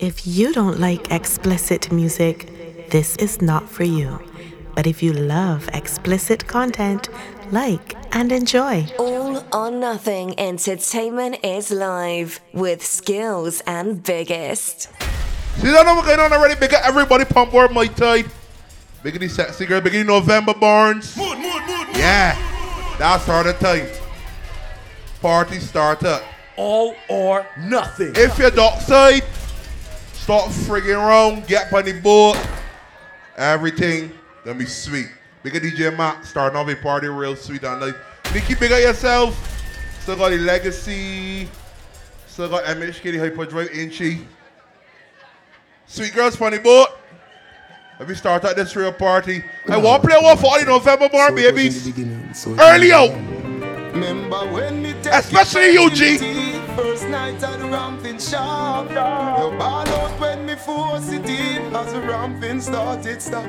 If you don't like explicit music, this is not for you. But if you love explicit content, like and enjoy. All or Nothing Entertainment is live with Skillz and biggest. See that what's going on already? Big up everybody pump board Mai Tide. Biggity sexy girl, biggity November Barnes. Mood, mood, mood, mood. Yeah, that's start the time. Party starter. All or nothing. If you're dark side, start frigging around, get on the boat. Everything gonna be sweet. Big up DJ Matt starting off a party real sweet and nice. Nicky, big up yourself. Still got the legacy. Still got MHK, the Hyperdrive Inchy. Sweet girls funny boat. Let me start at this real party. I want to play one for all the November born babies. Early out. Remember when me Especially you, G. First night at the ramping shop. You ball out when me force it in. As the ramping started stop.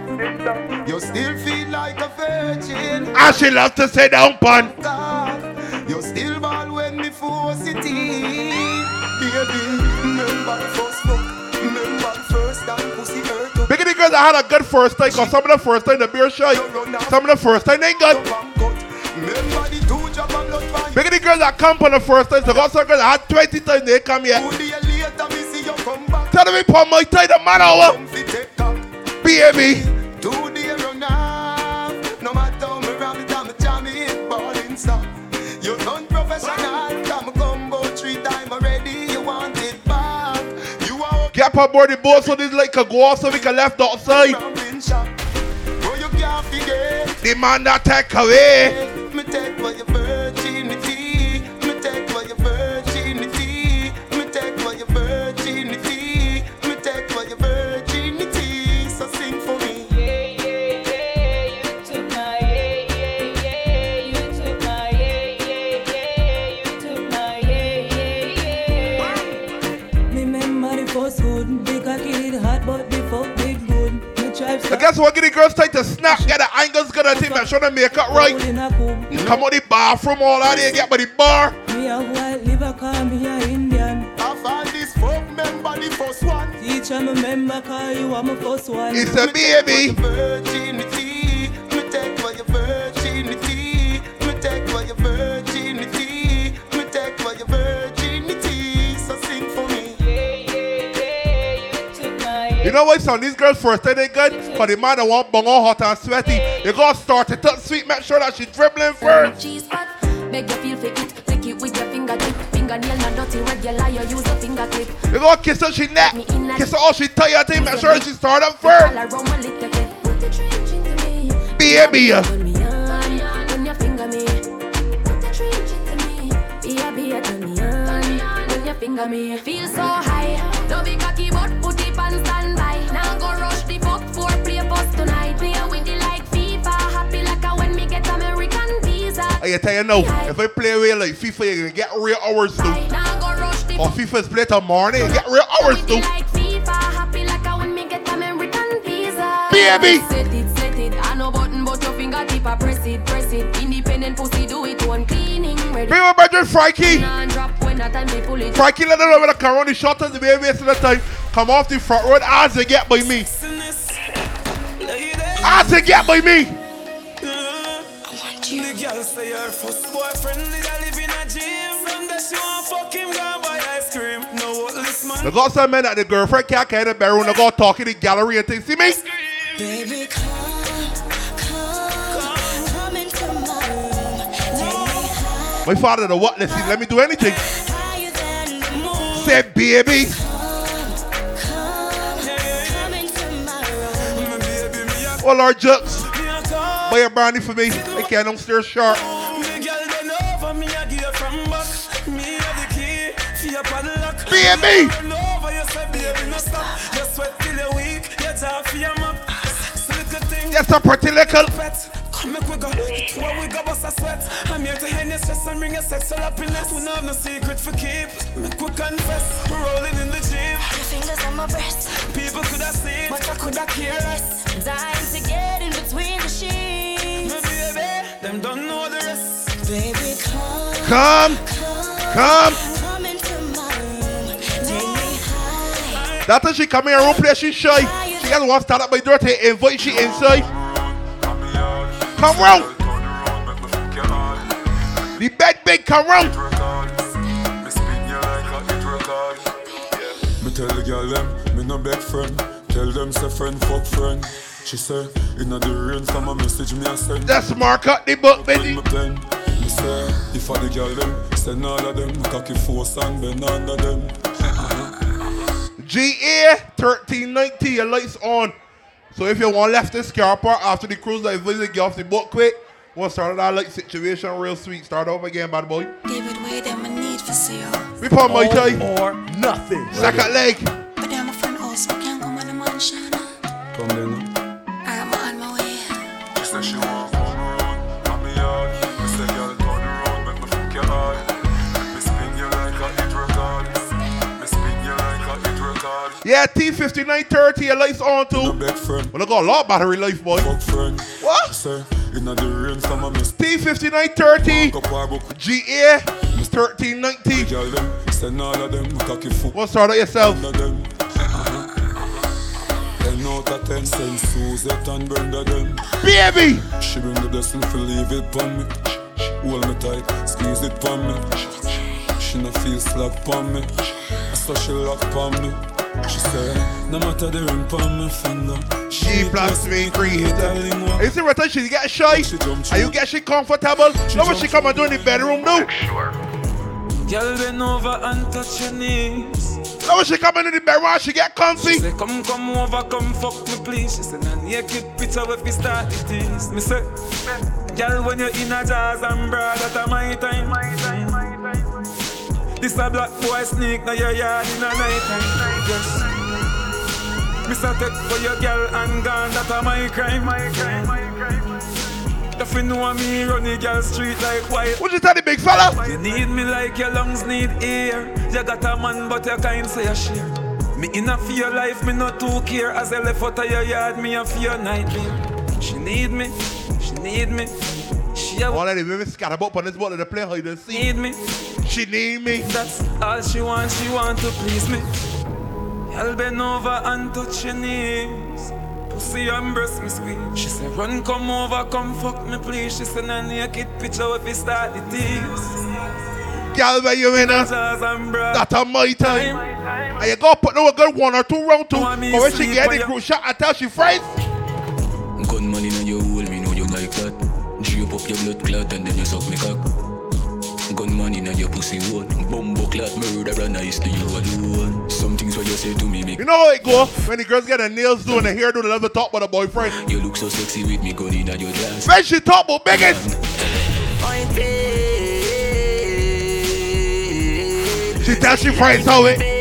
You still feel like a virgin. And she love to say down pun. God. You still ball when me force it in. Baby, remember the first fuck. Remember the first time pussy hurt up. Big girls that had a good first time, cause some of the first time the beer shy. Some of the first time they ain't good. Remember the two job and blood fight. Big of the girls that come for the first time, so got girls that had 20 times they come here. Two days later, me see you come back. Tell me put my tie the man over. Come fi take cock. Baby. Two day run off. No matter how me ram it, I'm a jam it, ballin' stop. You unprofessional. Come combo three time already. You want it back. You are Get up aboard the boat so this like can go off so we can left outside. ramping shop. You can't forget. The man that take away. Me take girls tight to snap, get the angles good, I think make sure they make it right. in a coop. Come out the bathroom, all that they get by the bar. Me a white liver, call me a Indian. I've had this folk member the first one. Teacher, remember, call you are my first one. It's a baby. You know what, son? These girls first time they good, cause the man that want bung all hot and sweaty. You gotta start it up sweet, make sure that she dribbling first. Cheese pot, make you feel fit it. Flick it with your fingertip. Fingernail not dirty, regular. You use a fingertip. You gotta kiss her she neck, kiss her all she tired make sure she start up first. All around my little bit. Put I tell you now, if I play real like FIFA, you're gonna get real hours the Or FIFA's play till morning, get real hours visa. Baby. Press it, press my brother Frankie. Frankie let them know when I come around the shot and the baby wasting the time. Come off the front road as they get by me. As they get by me. The girl say her first boyfriend did a live in a gym. From there she want fuck him, go buy ice cream. No what this man. They got some men that the girlfriend can't carry the bedroom. They got talk in the gallery and things. See me? Baby, come, come, come into my room. My father, the what? Let's see. Let me do anything. higher than the moon. Say, baby. Come into my room. Oh, Lord Jux. Buy a brandy for me. I can't downstairs sharp. I. Baby. Yes, a pretty little. Come make we go, where we go bust a sweat. I'm here to hand your stress and bring your sexual happiness. We have no secret for keep. Make we confess, we're rolling in the gym. Your fingers on my breast, People could have seen, but I could have cared less. Dying to get in between them don't know the rest. Baby, come, Come. Come. come into my room. Take me high. That time she come in her own place, she shy. She doesn't want to start up by door to invite she inside. Come round. The bed big, come round. Tell the girl them, me no beg friend. Tell them say friend fuck friend. She say, inna the rain, some a message me a send. That's mark up the book, baby. Me pen. Me say, if I the girl them, send all of them. Cocky force and bend under them. GA 1390, your lights on. So if you want left this car park after the cruise, like visit, get off the boat quick. Want to start that light situation real sweet. Start over again, bad boy. Give it way them a need for sale. We put my tie. Or nothing. Second leg. But them a friend house, we can't come on the mansion. Come then. She say she want come round, me yard. Me say girl turn around, make me fuck your heart. Me spin you like a hit record. Me spin you like a hit record. Yeah, T5930, your lights on No too. beg friend, Well, I got a lot of battery life, boy. fuck friend. What? She say, inna the rain, some miss. T5930, Up our book, GA 1390. girl them, send all of them. Cocky foot start out yourself. Under them. Ten out of ten, send Suzette and Brenda them. Baby! She bring the blessing for leave it pon me. Hold me tight, squeeze it pon me. She no feel slack pon me. So she lock pon me. She say, no matter the ring pon me finger. She plus me creator. Darling, what? You see what she get shy? She Are you get she comfortable? Know what she come and do in the bedroom do? Girl, bend over and touch your knees. Know what she come in the and she get She comfy? say, come, come over, come fuck me, please. She say, nah, naked picture if we start the things. Me say, girl, when you're in a jazz and broad, that my time. My time, my time. This a black boy sneak now your yard in a night time. Yes. Mr. Take for your girl and gone, that a my crime. My crime, my crime. If you know me, run the girl street like white. What you tell the big fella? You need me like your lungs need air. You got a man, but you can't say a share. Me a for your life, me not too care. As I left out of your yard, me a your nightmare. She need me, she need me. She a All of the women scatter about on this ball to play hide and seek. need me. She need me. That's all she want, she want to please me. I'll bend over and touch your knees. Pussy and breast me sweet. She said, run, come over, come fuck me, please. She say, nah, naked picture if we start the tease. Girl, where you in her? Jazz and bra. That's a my time. Time. And you go put no a good one or two round two. But when she get for the you? group shot, I tell she friends. Gunman in your hole, me know you like that. Drape up your blood clot and then you suck me cock. Gunman in your pussy hole. Bumbo clot murderer nice to you alone. Some things what you say to me make You know how it go when the girls get their nails done and the hair done, they love to talk about a boyfriend. you look so sexy with me gun in your glass. When she talk about biggest, she tell she friends how it.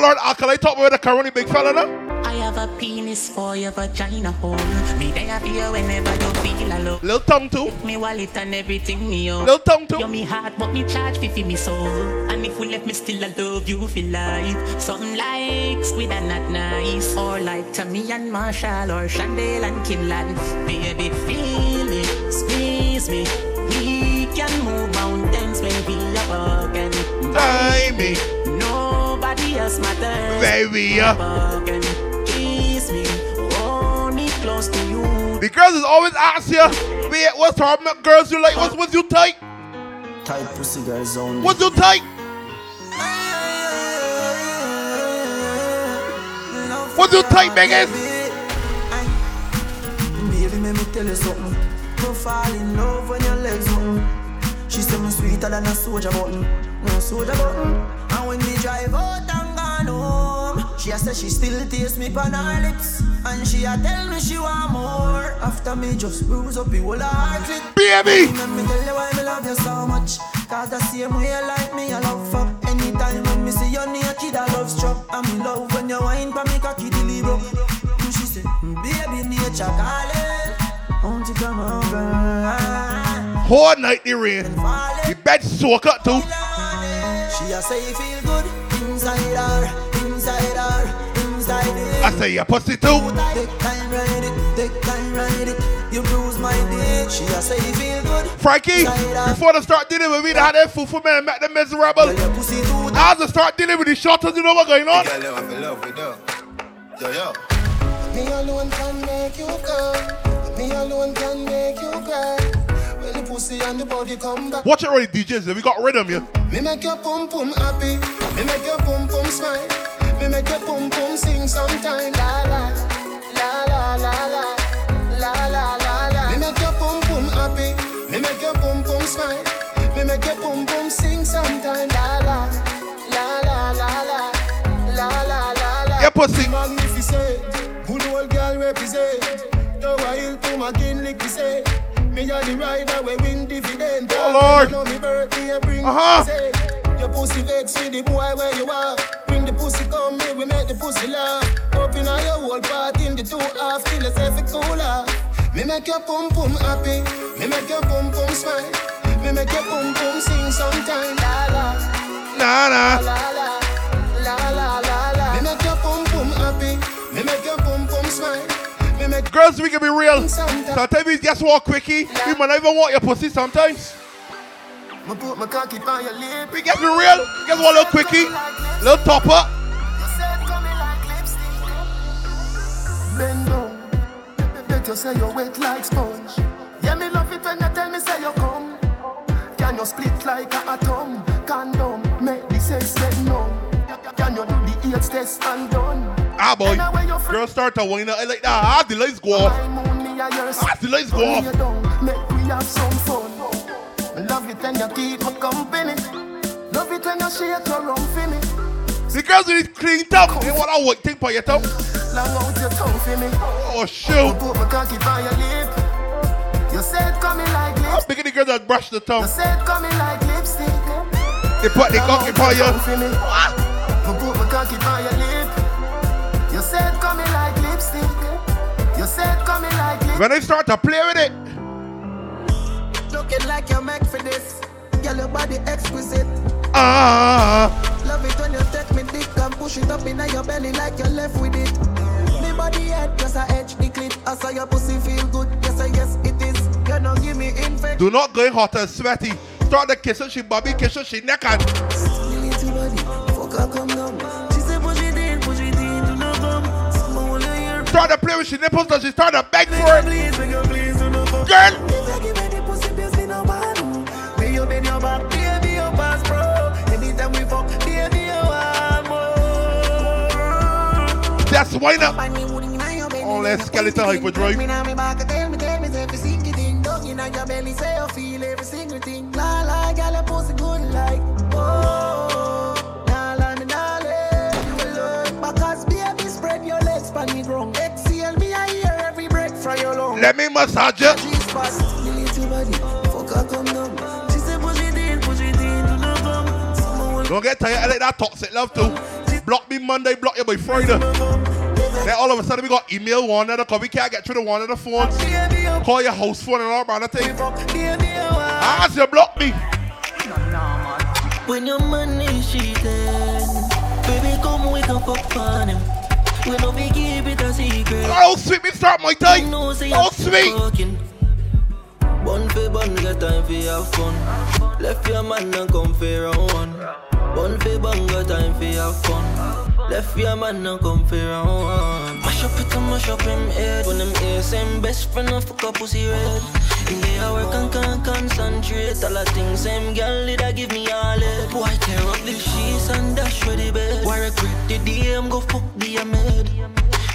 Lord, Alkali talk about the Caroni big fella now. I have a penis for your vagina hole. Me there for you whenever you feel alone. Little tongue too. Me wallet and everything me own. Little tongue You too. me heart, but me charge fi fi me soul. And if we left me still, I love you for life. Something like squid and not nice, or like Tammy and Marshall, or Chandel and Kinlan. Baby, feel me, squeeze me. We can move mountains when we are walking. Tie me, Nobody else matters. baby. uh. Walking, kiss me, hold me close to you. The girls is always ask you, wait, what's her girls you like? What's what's you tight? Tight pussy girls only. What's you tight? What's you tight, biggest? Baby, let me tell you something. Don't fall in love when your legs open. She say me sweeter than a soldier button. No soldier button. When we drive out and gone home, she a say she still taste me on her lips. And she a tell me she want more. After me just bruise up the whole clit. Baby! Let me tell you why me love you so much. Cause the same way you like me, I love fuck. Anytime when me see you naked, I love struck. And me love when you whine pa me cocky broke. And she said, mm, baby, nature calling. Won't you come over? Whole night the rain. The bed soak up too. She a say you feel good inside her, inside her, inside I say your pussy too. Take time, ride it, take time, ride it. You bruise my dick, she a say you feel good. Frankie, before they start dealing with me, they had that fool for me and make them miserable. As they start dealing with the shotters, you know what's going on? Girl, you have to love it up. Yo, yo. Me alone can make you come. Me alone can make you cry. The pussy and the body come back. Watch it already, DJs. We got rid of you. Me make your pum pum happy. Me make your pum pum smile. Me make your pum pum sing sometime. La la la la la la la la la la. Me make your pum pum happy. Me make your pum pum smile. Me make your pum pum sing sometime. La la la la la la la la la pussy. Me a the rider we win dividend. Oh, Lord. Know me birthday bring Uh-huh. say. Your pussy vex with the boy where you are. Bring the pussy come here, we make the pussy laugh. Open all your whole part in the two half till it's every cooler. Me make your pum pum happy. Me make your pum pum smile. Me make your pum pum sing sometime. La la la la la la la la. Me make your pum pum happy. Me make your pum pum smile. Make Girls, we can be real. Sometimes we just walk quickie. We might not even want your pussy sometimes. Me put my cocky on your lip. We get be real. We just want a little quickie. Little topper. Bend down. Bet you say you're wet like sponge. Yeah, me love it when you tell me say you come. Can you split like a atom? Condom, make the sex get numb. Can you do the AIDS test and done? Ah, boy. Girls start to whine out like that. Ah, the lights go off. Ah, the lights go off. Make we have some fun. Love it when you keep company. Love it when you shake your for me. The girls with clean tongue. They want a white thing for your tongue. Long out your tongue for me. Oh, shoot. Put my cocky by your lip. You said coming like I'm lipstick. picking the girls that brush the tongue. You said coming like lipstick. They put the cocky for you. For When they start to play with it, Looking like you're meant for this. Girl, your body exquisite. ah, Love it when you take me dick and push it up in your belly like you're left with it. Me body head just a edge the clit. I saw your pussy feel good. Yes, I yes it is. You know give me infection. do not go hot and sweaty. Start the kissing, she bobby kissing, she neck and fuck her come down. Start to play with she nipples, does she started to beg for it? Girl! That's why not. All that skeleton hype for. Your belly say you feel every single thing. La la, good like. Oh. Do not come. Someone Don't get tired. I like that toxic love too. Block me Monday, block you by Friday. Then all of a sudden we got email one another because we can't get through to one of the phones. Call your house phone and all kind of thing. Ah, you block me. When your man is cheating, baby, come we can fuck on him. We no be keep it a secret. Oh, sweet me start my time. No, say Oh, I'm sweet. fucking. Bun for bun, get time for have fun. Left your man and come for round one. Bun for bun, got time for have fun. Left your man and come for round one. Mash up it and mash up him head. When them ears same best friend and fuck up pussy red. In the hour can can concentrate. All the things same girl did I give me all it. Boy tear up the sheets and dash for the bed. Why regret the day I'm go fuck the maid.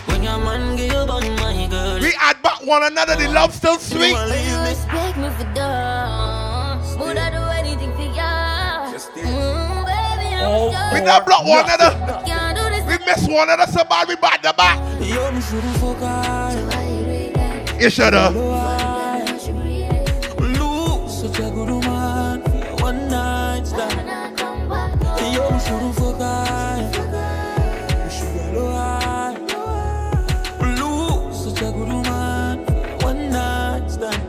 When your man give you bun my girl. We add back one another. The love still sweet. You respect me for dumb. Would I do anything for ya? Mm, baby, I'm We sure. not block one another. Can't do this. We miss one another so bad we back the back. Yo, me should've fuck her. You shoulda. Lou, You should go high. Lou, such a good woman one night stand.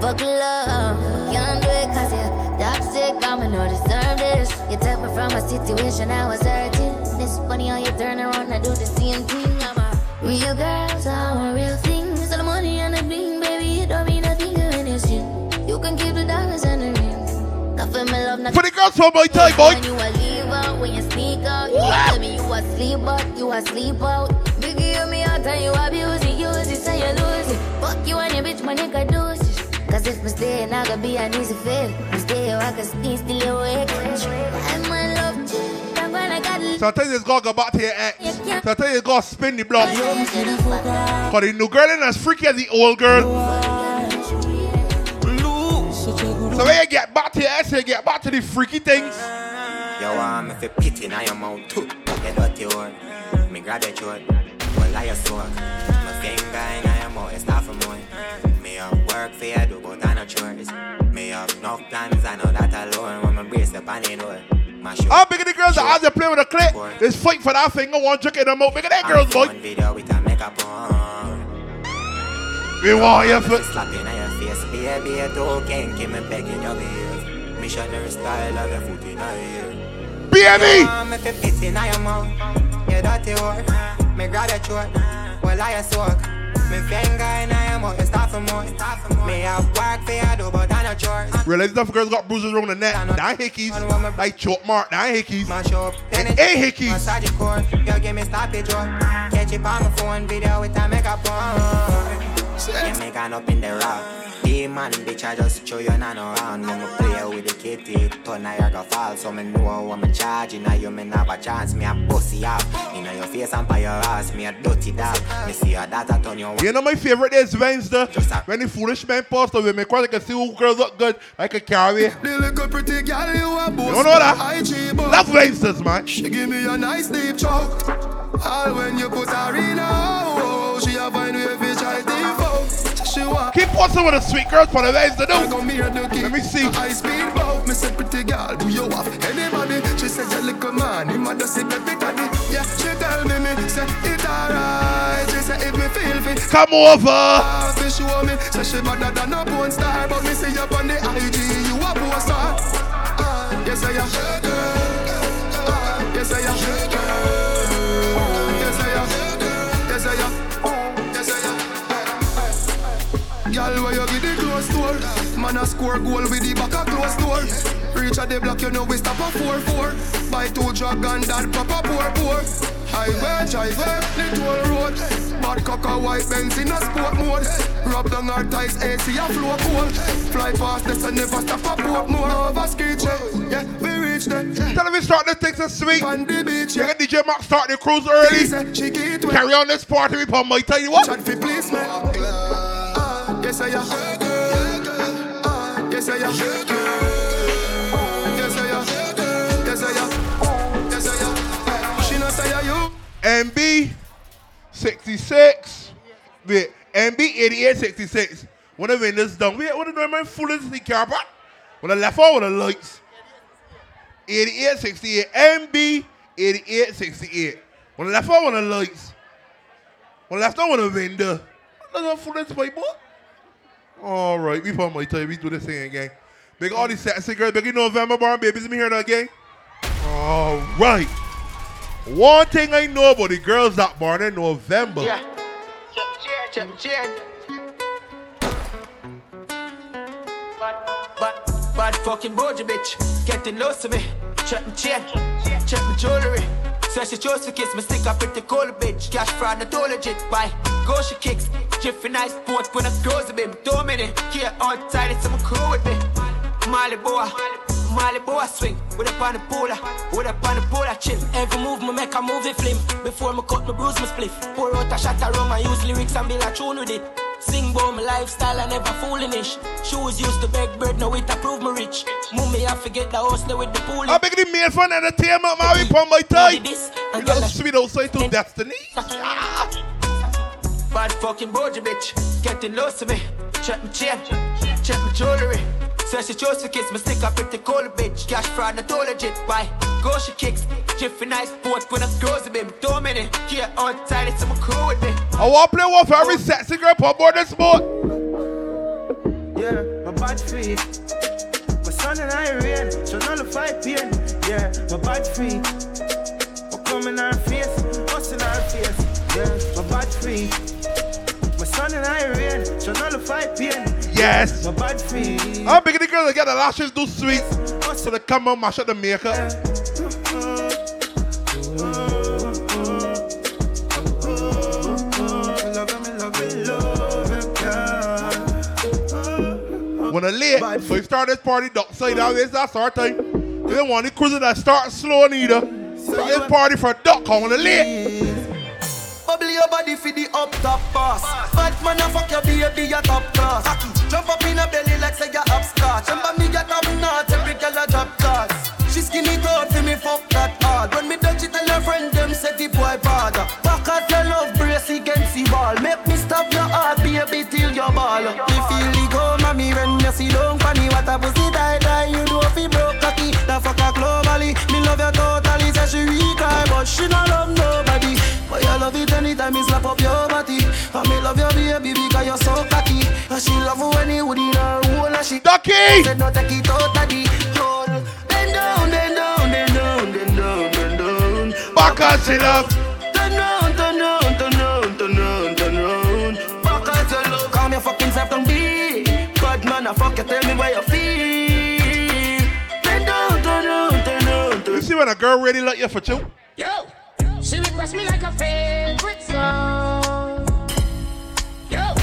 Fuck love, can't do it you're toxic. I'm no deserve this. You took me from a situation I was hurting. It's funny how you turn around and do the same thing. I'm a real girl, so I'm a real thing. So the money and the bling, For my love, not For the girls from my time, boy. When you a leave out, when you sneak out, you tell me you a sleep out, you a sleep out. Big give me out and you abuse it, use it, so you lose it. Fuck you and your bitch, my nigga do it. Cause if I stay, I gonna be an easy fit. I stay, I can sneak, still awake. I'm my love, I'm gonna get Sometimes it's gotta go back to your ex. Sometimes you gotta spin the block. Cause the new girl ain't as freaky as the old girl. Get back to your ex, you get back to the freaky things. You want me fi pity now your mouth too? You dirty word Me grab your throat. Well I your sword My finger in your mouth It's not for more. Me have work for you do But I no chores. Me have no plans I know that alone. When me brace up on the door How big of the girls that as they play with a clip, they fight for that thing. I want to in them out. Big of that girls, boy. Video with a makeup on. We want you for. Slap in your face Baby. You too kinky Me begging you behave Missionary style Of your foot in your ear Baby! Me fi pity now your mouth You dirty whore Me grab your throat Well I your soak Me finger in your mouth You start for more Me have work for you do But I no chores Realize enough girls got bruises around the neck. That hickeys. Like choke mark. That hickeys. Mash up It ain't hickeys. Massage your core You give me stoppage up Catch it on my phone Video with a makeup on You make an up in the rock Demon bitch I just show you none around When me play with the kitty Turn Niagara fall So me know what me charging Now you me have a chance Me a pussy off Inna your face and by your ass Me a dirty dog Me see your data turn your You know my favorite is Wednesday. When the foolish man post of me, cause I can see who girls look good. I can carry. The little pretty girl you a boss. You don't know that? IG boss. Love Wednesdays, man. She give me a nice deep choke. All when you put her in a oh, she a find way fi try default. She want Keep posting with the sweet girls for the do. to keep Let me see. high speed boat. Me say pretty girl, do you have anybody? She said you little man, him a just say baby. Yeah, she tell me me say it alright. She say if me feel fit, Come over. Fi show me. Say she better than a porn star, but me see you on the IG, you a. Ah, yes I am. Girl, where you get the close door? Man a score goal with the back a close door. Reach at the block, you know we stop a 4-4 Buy two drug and that pop a poor poor Highway, driveway, little road Bad cock a white Benz in a sport mode Rub down our ties, AC a flow cold Fly past this and never stop a port more Over ski check, yeah, we reach there Tell me start the things so sweet. On the beach, You yeah got DJ Max start the cruise early. She said she get wet. Carry on this party with my tell you what. Chat fi please me Ah, Yes I am Yes I am I I I MB 66. Wait, MB 88 66. When the windows down. Wait, what the my full is the car park? When I left out with the lights. 88 68. MB 88 68. When I left out the lights. When I left out the window. Another full is my boy. All right, we put my time. We do this thing again. Big all these sexy girls. Big November born babies. Me here now again. All right. One thing I know about the girls that born in November. Yeah. Check, check, check. Bad, bad fucking boja bitch. Getting close to me. Check my chain. Check my jewelry. She chose to kiss me, stick up pretty cool bitch. Cash fraud, not all legit. Why? Go she kicks. Jiffy nice sports when I close a bit. Two. Here outside, it's some crew with me. Molly boy. Molly boy swing. With up on the polar. Ah? With up on the polar chill. Every move me make a movie film Before me cut me bruise me spliff Pour out a shot rum and use lyrics and build a tune with it Sing about my lifestyle and never foolish Shoes used to beg bread, now it approve me rich Mummy I forget the house there with the pool I beg the main fun entertainment, man. We put my tie. A little sweet outside to destiny. Bad fucking boja bitch, getting close to me. Check my chain, check my jewelry. So she chose to kiss me, stick up pretty cool bitch. Cash fraud, not all legit. Why? Go she kicks, Jiffy nice sports when I close a bit. Two minutes, here outside, it's some crew with me. I want to play one for every sexy girl put board this boat. Yeah, my bad feet. My son and I rain, so nullify pain. Yeah, my bad feet. Come come in her face, what's in her face? Yeah, my bad free. My son and I rain, so nullify pain. Yes. I'm big the girls that get the lashes do sweet. So they come on, mash up the makeup. When I late, so you start this party, duck side down, this that's our time. You don't want the cruiser that start slow neither. Start this party for duck on I late. Bubble your body for the up top boss. Bad man, I fuck your baby, your top class. Aki, jump up in a belly like say you're upstart. Remember me, you top notch, every girl a top class. She skinny good for me, fuck that hard. When me touch it, tell her friend them say the boy bad. Back at your love brace against the wall. Make me stop your heart, baby, till your ball. Me feel the go, mommy, when you see don't funny. What a pussy die die, you know if you broke cocky. The fuck a globally, me love you totally. Say she retry, but she not up your body. And me love your baby because you're so cocky. And she love you when you would in her hole and she Ducky! Said no take it out of the hole. Bend down, bend down, bend down, bend down, bend down. Back and sit up. Turn round, turn round, turn round, turn round, turn round. Back and turn round. Calm your fucking self down, be. Bad man, I fuck you, tell me where you feel. Bend down, turn round, turn round, You see when a girl really like you for two? Yo, she request me like a favorite song. Yo,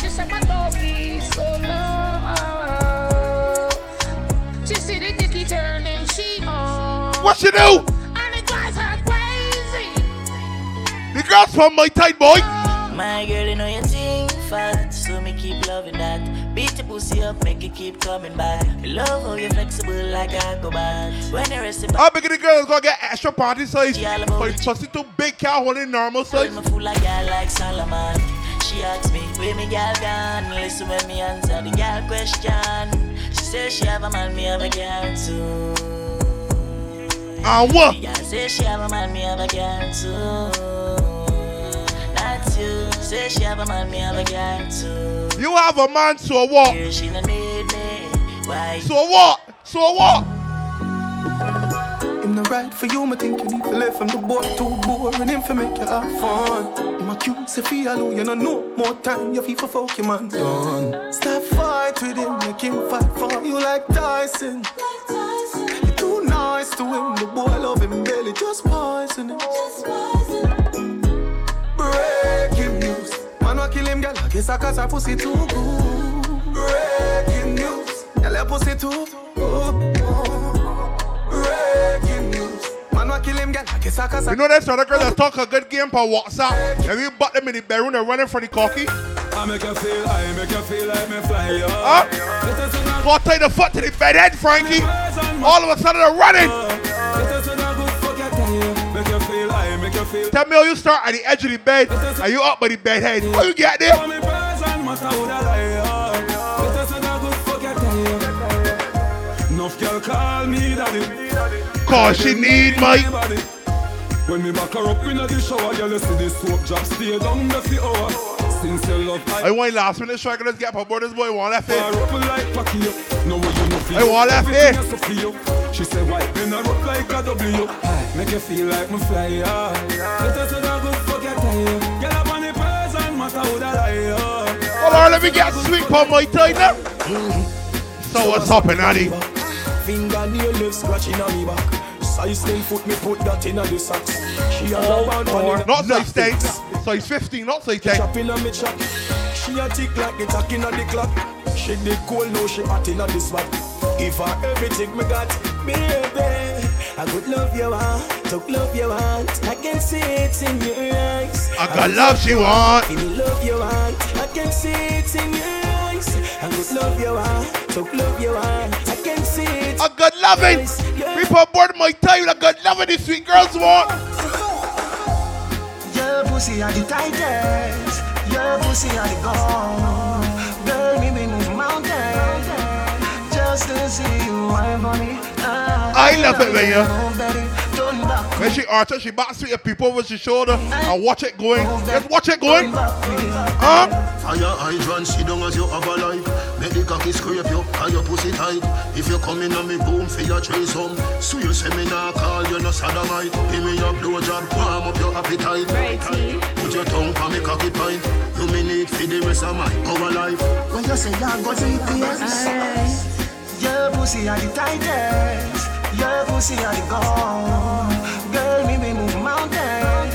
she said my doggy so low. She see the dicky turning she on. What she do? And it drives her crazy. The girls from my tight boy. My girl, you know you Beat your pussy up, make it keep coming back. Love how you flexible like a cobalt. When you rest it I'm big the girls gonna get extra party size. But pussy too big, can't hold it normal size. me full of girl like Solomon. She asks me, where me girl gone? Listen when me answer the girl question. She says she have a man, me have a girl too. And what? The say she have a man, me have a girl too. That's you. Say she have a man, me have a girl too. You have a man, so what? Girl, she don't need me. Why? So what? So what? Him no right for you, me think you need to live from the boy too boring. Him for make you have fun. Him a cute, say feel alone, you know no more time. You feel for fuck your man done. Stop fight with him, make him fight for you like Tyson. You're too nice to him, the boy love him barely, just poison him. Breaking kill him, girl. I guess I cause her pussy too good. Breaking news, girl your pussy too good. Breaking news. Man, wa kill him, girl. I guess I cause You know that sort of girl that talk a good game per WhatsApp. And we butt them in the bedroom and running for the cocky. I make you feel, I make you feel like me fly up. Huh? Go tie the foot to the bed head, Frankie. All of a sudden they're running. Tell me how you start at the edge of the bed Are you up by the bed head. How you get there? Me person matter who the liar. Better say that good fuck you tell you. Enough girl call me daddy. Cause she need my When me back her up in the shower, you see this soap drop stay down for hours. Since you love I want last minute striker. Let's get up aboard this boy. Want left Fire here. up like No way you know feel I want left Everything here. you so feel She say why Then I rock like a W Make you feel like me fly yeah. Better say that good fuck you tell Get up on the person matter who the liar Hold on, let me get sweet on my now. So what's up, Addy? Fingernail left scratching on me back. Size 10 foot, me put that in a the socks. She a Oh, rub on. Not size 10, size 15, not size 10. Chop in me chop. She a tick like the tack in the clock. She did cool, now she hot in a the spot. Give her everything me got, baby. I could love you want, talk love you want. I can see it in your eyes. I got love she want. Me love you want, I can see it in your eyes. I could love you want, talk love you want. I can see it. I got loving. People aboard my with a good loving these sweet girls want. Your pussy are the tightest. Your pussy are the gold. Girl, me me move mountains just to see you wine for me. Ah, I love it when you. baby, turn back. When she archer, she backs with the people over she shoulder and watch it going. Just watch it going. Huh? Fire hydrant, sit down as you have a life. Make the cocky scrape you, and your pussy tight. If you come in on me boom, for your trace home. So you say me nah call you no sodomite. Give me your blowjob, warm up your appetite. Put your tongue on me cocky pint. You me need for the rest of my our life. When you say you're gonna see this Your pussy are the tightest Your pussy are the gold Girl, me me move mountains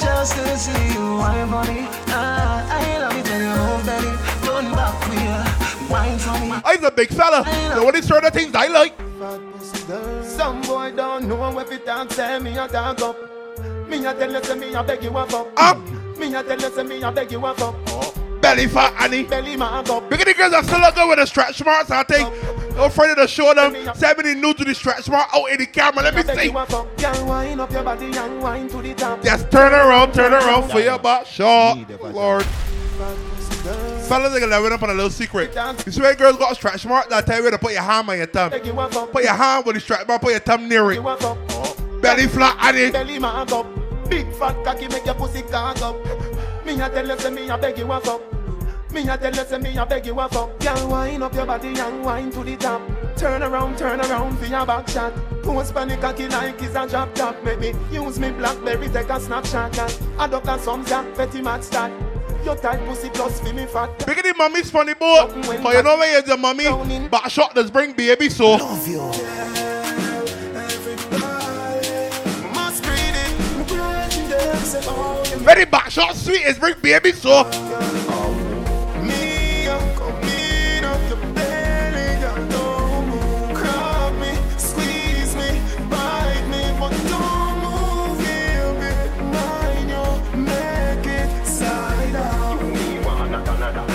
Just to see you wine for me ah, I love it when you move belly Turn back queer Wine for me I'm a big fella. So when it's sort of things I like. Some boy don't know if it don't tell me a dog up. Me a tell you say me a beg you a fuck. Up. Me a tell you say me a beg you a fuck. Belly fat Annie. Belly man up. Big of the girls are still looking with the stretch marks. I think. No afraid to show them. Send me the new to the stretch mark out in the camera. Let me see. Girl, wine up your body and wine to the top. Just turn around, turn around for your butt short. Lord. Fellas, they gonna level up on a little secret. You see when girls got a stretch mark, they'll tell you to put your hand on your thumb. Put your hand with the stretch mark, put your thumb near it. Belly flat and it. Belly man up. Big fat cocky make your pussy cock up. Me a tell you say me a beg you a fuck. Me a tell you say me a beg you a fuck. Girl, wine up your body and wine to the top. Turn around, turn around for your back shot. Post panic cocky like it's a drop top. Maybe use me blackberry take a snapshot. And adopt a some zap petty match start. Your tight pussy plus for me fat. Big of the mommy's funny boy. Cause you know when you're the mommy, back shot does bring baby so. Love you Must read it. Breaking them say you Very back shot sweet is bring baby so.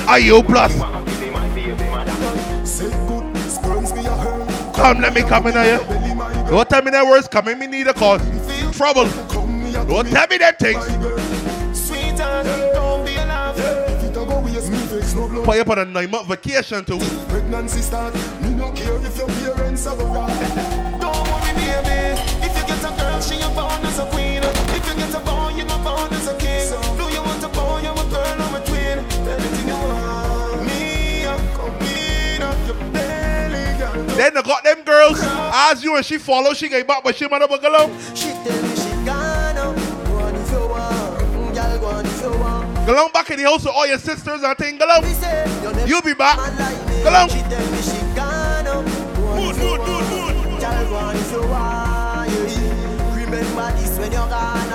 Ayo plus. Come, let me come in here. Don't tell me that words coming, me need a cause. Trouble. Don't tell me that things. Put on a nine month vacation too. Pregnancy start, me no care if your parents are around. Don't worry, baby. If you get a girl, she born as a queen. Then I got them girls. As you and she follow, she get back, but she mother up. She tell me she gonna Go on if you Mm, Girl, go on want back in the house with all your sisters and thing. Go on. You never You be back. Go on. She tell me she gonna Go on if you want Girl, go on if you want yeah, yeah. Remember this when you're gone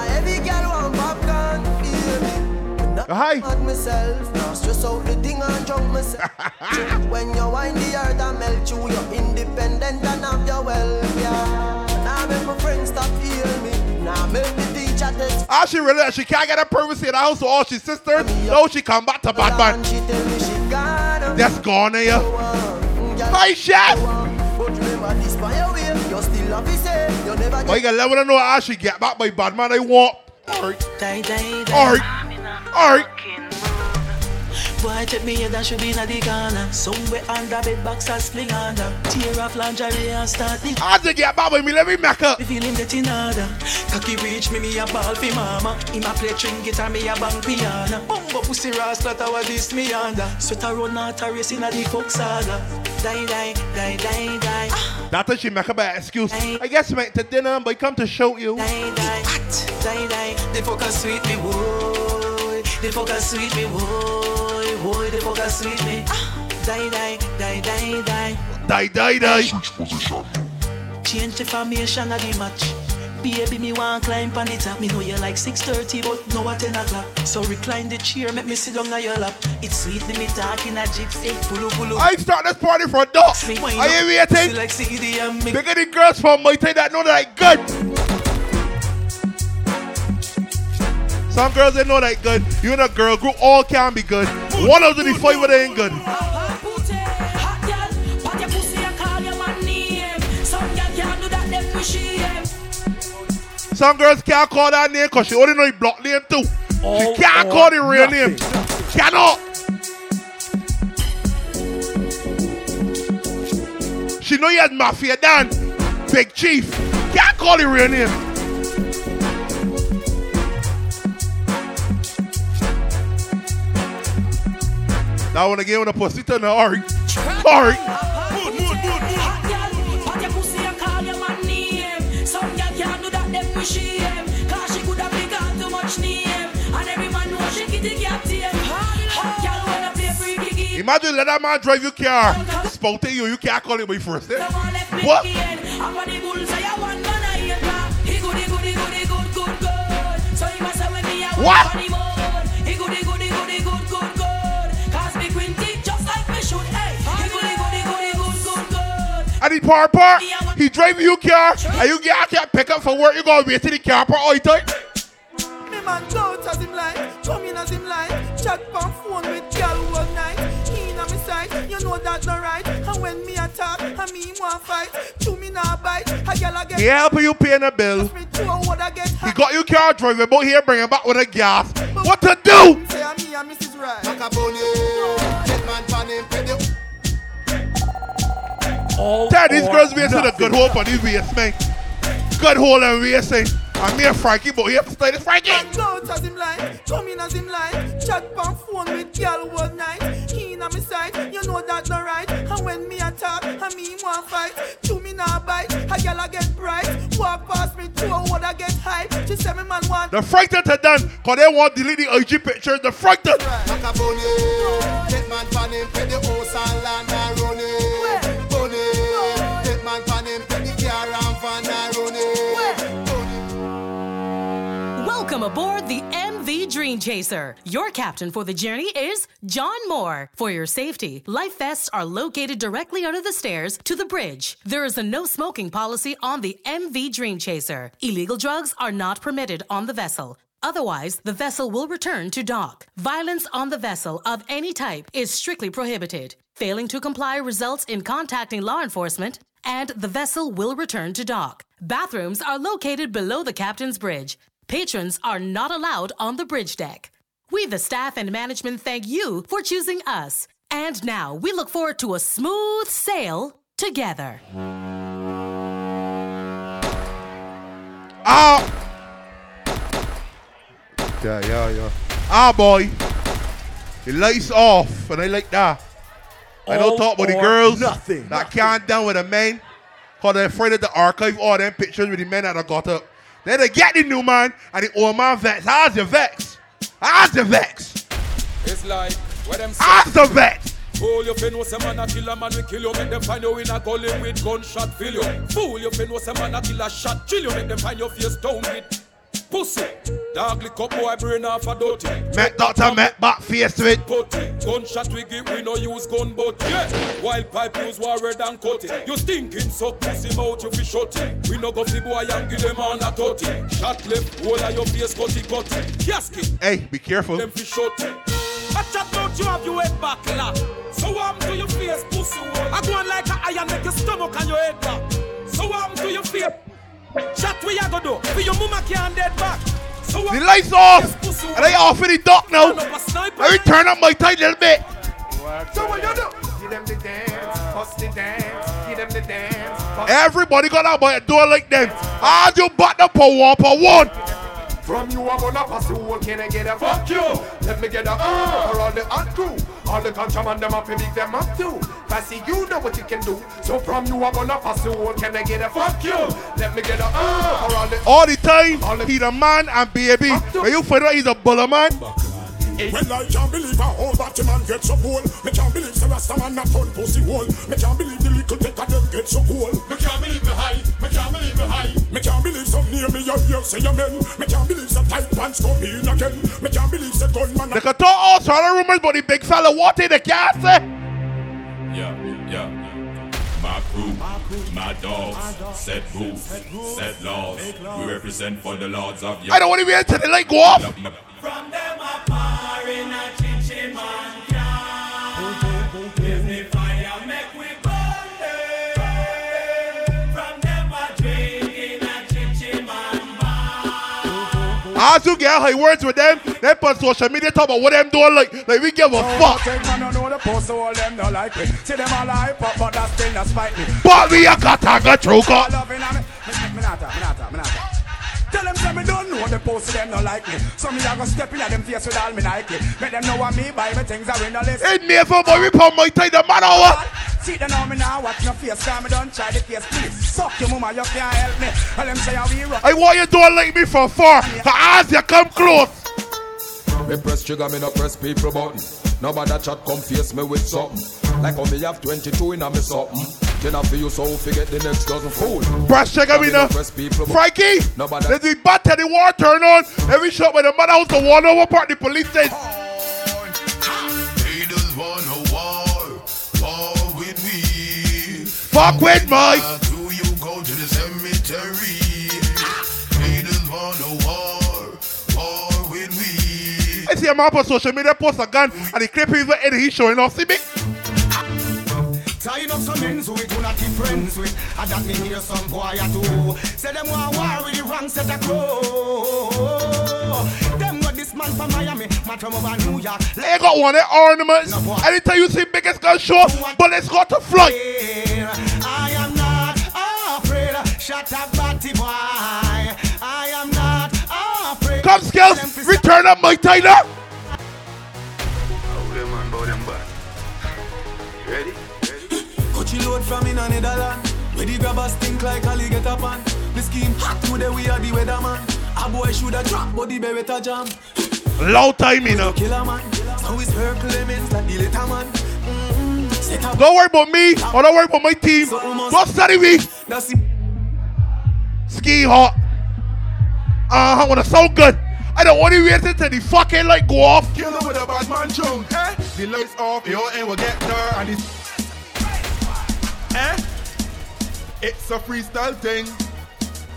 Hi. mad myself Now stress out the thing and drunk myself When you wind the earth and melt you You're independent and have your wealth, yeah Now make my friends stop heal me Now make the teacher text Ah, she really, she can't get her privacy in the house with all she sisters. No, she come back to bad man. She tell me she gonna That's gone here. Hi, chef. But remember this by your way You still love You never But you can let her know how she get back by bad man I want. Alright. Alright. Alright. Boy, take me head and should be in the corner. Somewhere under bed box and sling under. Tear off lingerie and start the. How to get back with me? Let me make up. Me feeling that in order. Cocky reach me, me a ball fi mama. Him a play string guitar, me a bang piano. Bumbo pussy rascal, that was this me under. Sweater run out a race in a the fuck saga. Die, die, die, die, die. Ah. That's what she make up an excuse. I guess you went to dinner, but he come to show you. Die, die, die, die. The fuck a sweet me, boy. The fuck a sweet me, boy. Boy, the fuck a sweet me. Ah. Die, die, die, die, die. Die, die, die. Change the formation of the match. Baby, me want climb on the top. Me know you like 6.30, but no at 10 o'clock. So recline the chair, make me sit down on your lap. It's sweet, me talking a gypsy. Pulu, pulu. I start this party for dog. Wine Are you waiting? feel like CD and. Um, Bigger the girls from my time that know that I good. Some girls they know that good. You in a girl group, all can be good. One out of the five of them ain't good. Some girls can't call that name because she only know the block name too. All she oh, can't oh, call the real name. nothing. Cannot. She know you as Mafia Dan, Big Chief. Can't call the real name. And every man know she kitty cat tame. Hot girl wanna play freaky game. Imagine let that man drive your car. Spout you, you can't call him by first. Eh? What? I'm And he park park. He drive you car. And you get can't pick up for work. You gotta wait till the car park all the time. Me man go out as him like, come in as him like. Chat on phone with girl all night. He in a me sight, you know that not right. And when me attack, and me want fight. Chew me not bite, a girl a get. He helping you paying a bill. Two a would a get He got you car driving, but here bring him back with a gas. What to do? Say a me and Mrs. Right. All Tell these girls we see the nothing. good hole for these waist, man. Good hole and racing. I'm here, Frankie, but here to stay this Frankie. Man go out as him like, come in as him like. Chat on phone with girl all night. He in a me sight, you know that not right. And when me attack, and me want fight. Chew me not bite, a girl a get bright. Walk past me, two a would get hype. She say me man want. The frightened are done, because they want to delete the IG pictures. The frightened. Macaroni, dead man pan him, pay the Aboard the MV Dream Chaser. Your captain for the journey is John Moore. For your safety, life vests are located directly under the stairs to the bridge. There is a no smoking policy on the MV Dream Chaser. Illegal drugs are not permitted on the vessel. Otherwise, the vessel will return to dock. Violence on the vessel of any type is strictly prohibited. Failing to comply results in contacting law enforcement, and the vessel will return to dock. Bathrooms are located below the captain's bridge. Patrons are not allowed on the bridge deck. We, the staff and management, thank you for choosing us. And now we look forward to a smooth sail together. Ah. Yeah, yeah, yeah. Ah, boy. The lights off, and I like that. I don't All talk about the or girls nothing. that can't down with the men. Cause they're afraid of the archive all them pictures with the men that have got up. Then they get the new man and the old man vex. How's your vex? How's the vex? It's like where them. How's the vex? Fool you fin know say man a kill a man we kill you Make them find you in a gully with gunshot fill you Fool you fin know say man a kill a shot chill you Make them find your face down with pussy Dog lick up boy brain off a dirty Met doctor, met back face to it. Putty Gunshot we give we no use gun but yeah Wild pipe use war red and cut it You stinking suck pussy mouth you fi shut it We no go fi boy and give them on a tutty Shot left whole of your face cutty cutty Casket Hey, be careful. them fi shut it. I chat about you have head back lock. So warm to your face, pussy do. For your mama can't dead back. So The lights off, and I off in the dock now. Let me turn up my tight little bit. So what you do? Give them the dance, bust the dance, give them the dance. bust- Everybody got out by a door like them. How's you butt up a one per one? From you I'm gonna pass the whole can I get a fuck you? Let me get a uh for all the hot crew. All the contraband them up and big them up too. Passy, you know what you can do. So from you I'm gonna pass the whole can I get a fuck you? Let me get a uh for all the All the time, he the man and baby. When you find out he's a buller man. Well, I can't believe a whole batty man get so cool. Me can't believe the rasta man not turn pussy hole. Me can't believe the little dick of them get so cool. Me can't believe me high. Me can't believe me high. Me can't believe some near me you hear say amen. Me can't believe some tight pants come in again. Me can't believe the gunman. They can talk all sort of rumors, but the big fella what in the can't say. Yeah, yeah. My crew, my dogs, set rules, set laws. We represent for the lords of I don't want to be until the light go off. From them a par in a chinchin man As you get high words with them, they put social media talk about what them doing like, like we give a fuck. Take man don't the post so all them don't like me. Them all hype but that still not spite. But we a choker. Tell Tell them say me don't know the post them no like me. So me a go step in at them face with all me Nike. Make them know what me buy me things are in the list. Hey, never boy, we put my tie the man over. See them know me now watch no face. Cause me don't try the face. Please suck your mama, you can't help me. Tell them say how we rock. I want you don't like me from far. For as you come close. Me press trigger, me no press people button. Nobody chat come face me with something. Like how me have 22 in a me something. Then I feel you so forget the next dozen fool. Press check me now. Press Frankie, Nobody. there's the bat the war turn on. Every shot by the mother house, the one over part, the police station. They just want a war, war with me. Fuck with my. Do you go to the cemetery? They just want a war, war with me. I see a man on social media post a gun and the clip is in he showing off. See me? Tying up some ends who we do not be friends with. And that me hear some boy a do. Say them want war with the wrong set of crow. Them got this man from Miami, man from over New York. They got one of their ornaments. Anytime you see biggest gun show, bullets got to fly. I am not afraid. Shut up, batty boy. I am not afraid. Come, Skillz, return up my Tyler. Coachy load from in a Netherland. Where the grabbers stink like Ali get up on. The scheme hot today we are the weatherman. A boy shoulda drop, but the beretta jam. Low time, you know. Killer man. So it's her Clemens like the later man. Mm-hmm. Don't worry about me or don't worry about my team. Don't study me. That's it. Ski hot. Uh huh, wanna sound good. I don't want to wait until the fucking light go off. Kill them with a bad man chunk, eh? The lights off, your end will get there, and it's eh? It's a freestyle thing.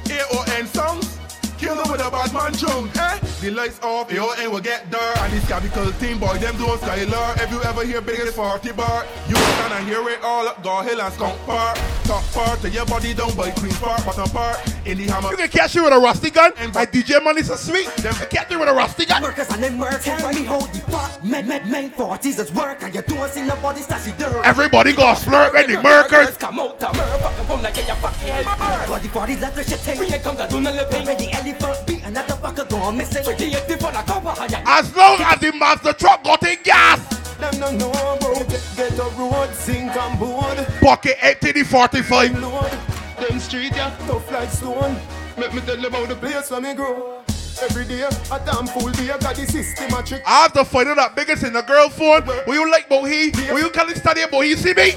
A-O-N songs. Kill them with a bad man chunk, eh? The lights off, your end will get there, and it's capital team boy, them doing Skylar. If you ever hear biggest 40 bar, you will stand and hear it all up, Go Hill and Skunk Park. Top part to your body down by Queen Park, bottom part in the hammer. You can catch you with a rusty gun. And my DJ money so sweet. Them can catch you with a rusty gun. Workers and them work. Tell me how the fuck men, men, men, 40s is work. And you don't see nobody stashy dirt. Everybody go flirt with the murkers. Come out, the motherfucker, boom, like your fucking head. Body, body, let the shit take. We come to do no living. When the elephant beat, another fucker go missing. For the different, I As long as the master truck got in gas. Them no know about get a road, sink and board. Pocket empty the 45. Lord, them street yeah, tough like stone. Let me tell you about the place where me grow. Every day, a damn fool day, got the system a trick. I have to find out that biggest in the girl phone. Will you like about he? Will you call it study about he? See me?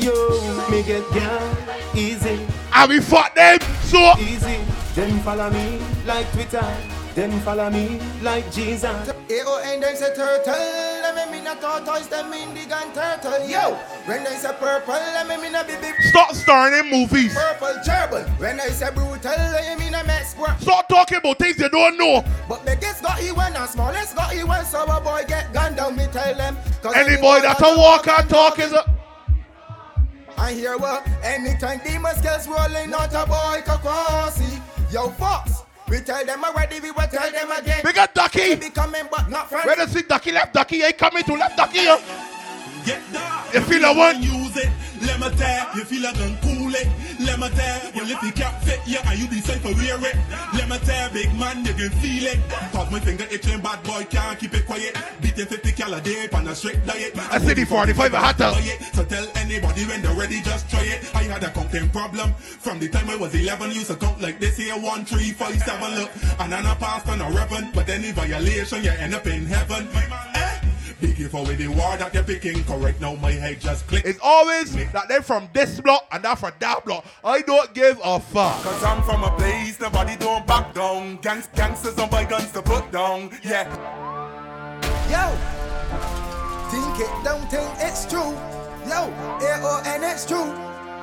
Yo, me get down easy. And we fought them so easy. Them follow me like Twitter. Them follow me like Jesus. Oh, A-O-N, them say turtle. Them mean a tortoise, them mean the gun turtle. Yo, when they say purple, them mean a baby. Stop starring in movies. Purple gerbil. When I say brutal, they mean a mess. Stop talking about things you don't know. But biggest got he when and smallest got he when so a boy get gunned down, me tell them. Any boy that a walk and talk is a I hear what anytime demon skills rolling out a boy kakwasi. Yo, Fox, we tell them already, we will tell them again. We got Ducky. They be coming, but not friends. Where does see Ducky left Ducky? Ain't coming to left Ducky. Yo. Get dark. You feel a what? Use it. Let me tell you feel like gun cool it. Let me tell well if you can't fit you and you decide to wear it. Let me tell big man you can feel it. Cause my finger itching bad boy can't keep it quiet. Beating 50 cal a day on a strict diet. I see the 45 a hot. So tell anybody when they're ready just try it. I had a counting problem. From the time I was 11 used to count like this here 1, 3, 5, 7 look. And then I passed on a reverend. But any violation you end up in heaven. Be careful with the word that you're picking. Correct now, my head just click. It's always that they're from this block and that from that block. I don't give a fuck. Cause I'm from a place nobody don't back down. Gangs, gangsters don't buy guns to put down. Yeah. Yo, think it, don't think it's true. Yo, A-O-N, it's true.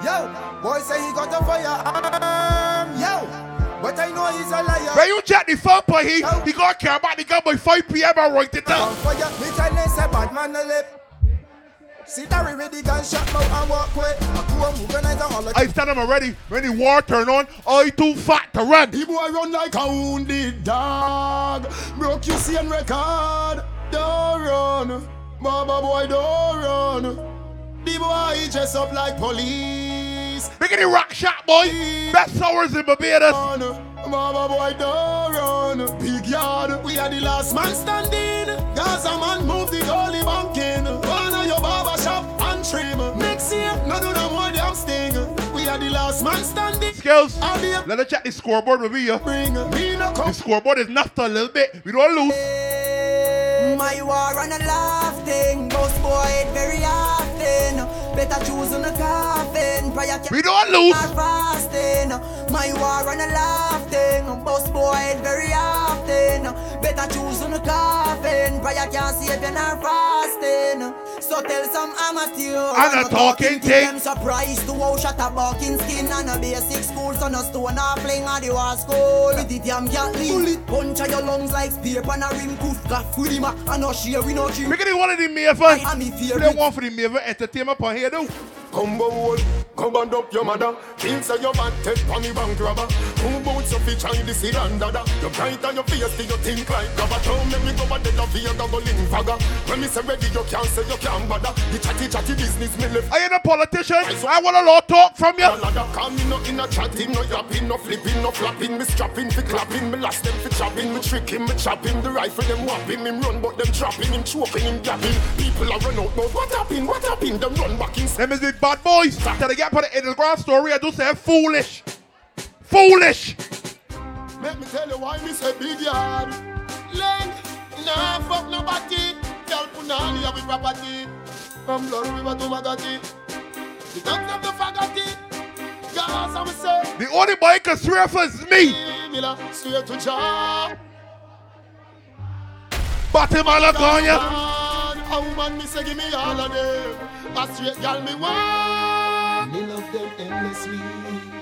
Yo, boy say he got a firearm. Yo. But I know he's a liar. When you check the phone for him, he, got care about the gun by 5 p.m. and write it down. For you, me tell you, say bad man a lip. See Darry with the gunshot mouth and walk away. I go and I I stand him already. When the war turn on, I too fat to run. The boy run like a wounded dog. Broke you same record. Don't run. Baba boy, don't run. The boy he dress up like police. Big the rock shot, boy. Best hours in Barbados. Mama boy don't run, big yard. We are the last man standing. Gaza man move the goalie banking. One of your barber shop and trim. Next year, no do no more damn sting. We are the last man standing. Skillz. Let us check the scoreboard with me. Bring me no The scoreboard is knocked a little bit. We don't lose. My war and a laughing, boss boy it very often. Better choose on a coffin. Prior We don't lose. Fasting. My war and a laughing, boss boy it very often. Better choose on a coffin. Prior can't save you not fasting. So tell some amateur. And a talking thing. Them surprised to how shot a bucking skin and a basic school. So no stone or fling at the war school. With the damn cat Bullet punch your lungs like spear pan a rim coof. Got free ma and no share we no cheap. Make it one of the Maven. I'm We don't want for the Maven entertainment on here though. Combo wall, come and up your mother. Kill say your bad take on me bank robber. Who boots your feet shine the seed and dada. You bright on your face, till you think like grabber. Don't make me go a dead of here, go go link. When me say ready, you can't say you can't bother. The chatty chatty business me left. I ain't a politician. So I want a lot talk from you. Come me no in a chatting, no yapping, no flipping, no flapping. Me strapping, fi clapping, me last them fi chopping, me tricking, me chopping. The rifle them whopping, him run but them dropping, him choking, him gapping. People are run out, but what happened? What happened? Them run back in. Them is the bad boys. Till they get put in the ground story, I do say foolish. Foolish. Let me tell you why me say big yard. Leg, nah fuck nobody. Girl punani a property. From Blood River to Magati. The dogs of the fagati. Gas I'm say. The only boy can swear for is me. Miller, straight to all of Kanye. A woman me say give me all of them. A straight girl me want. Me love them endlessly.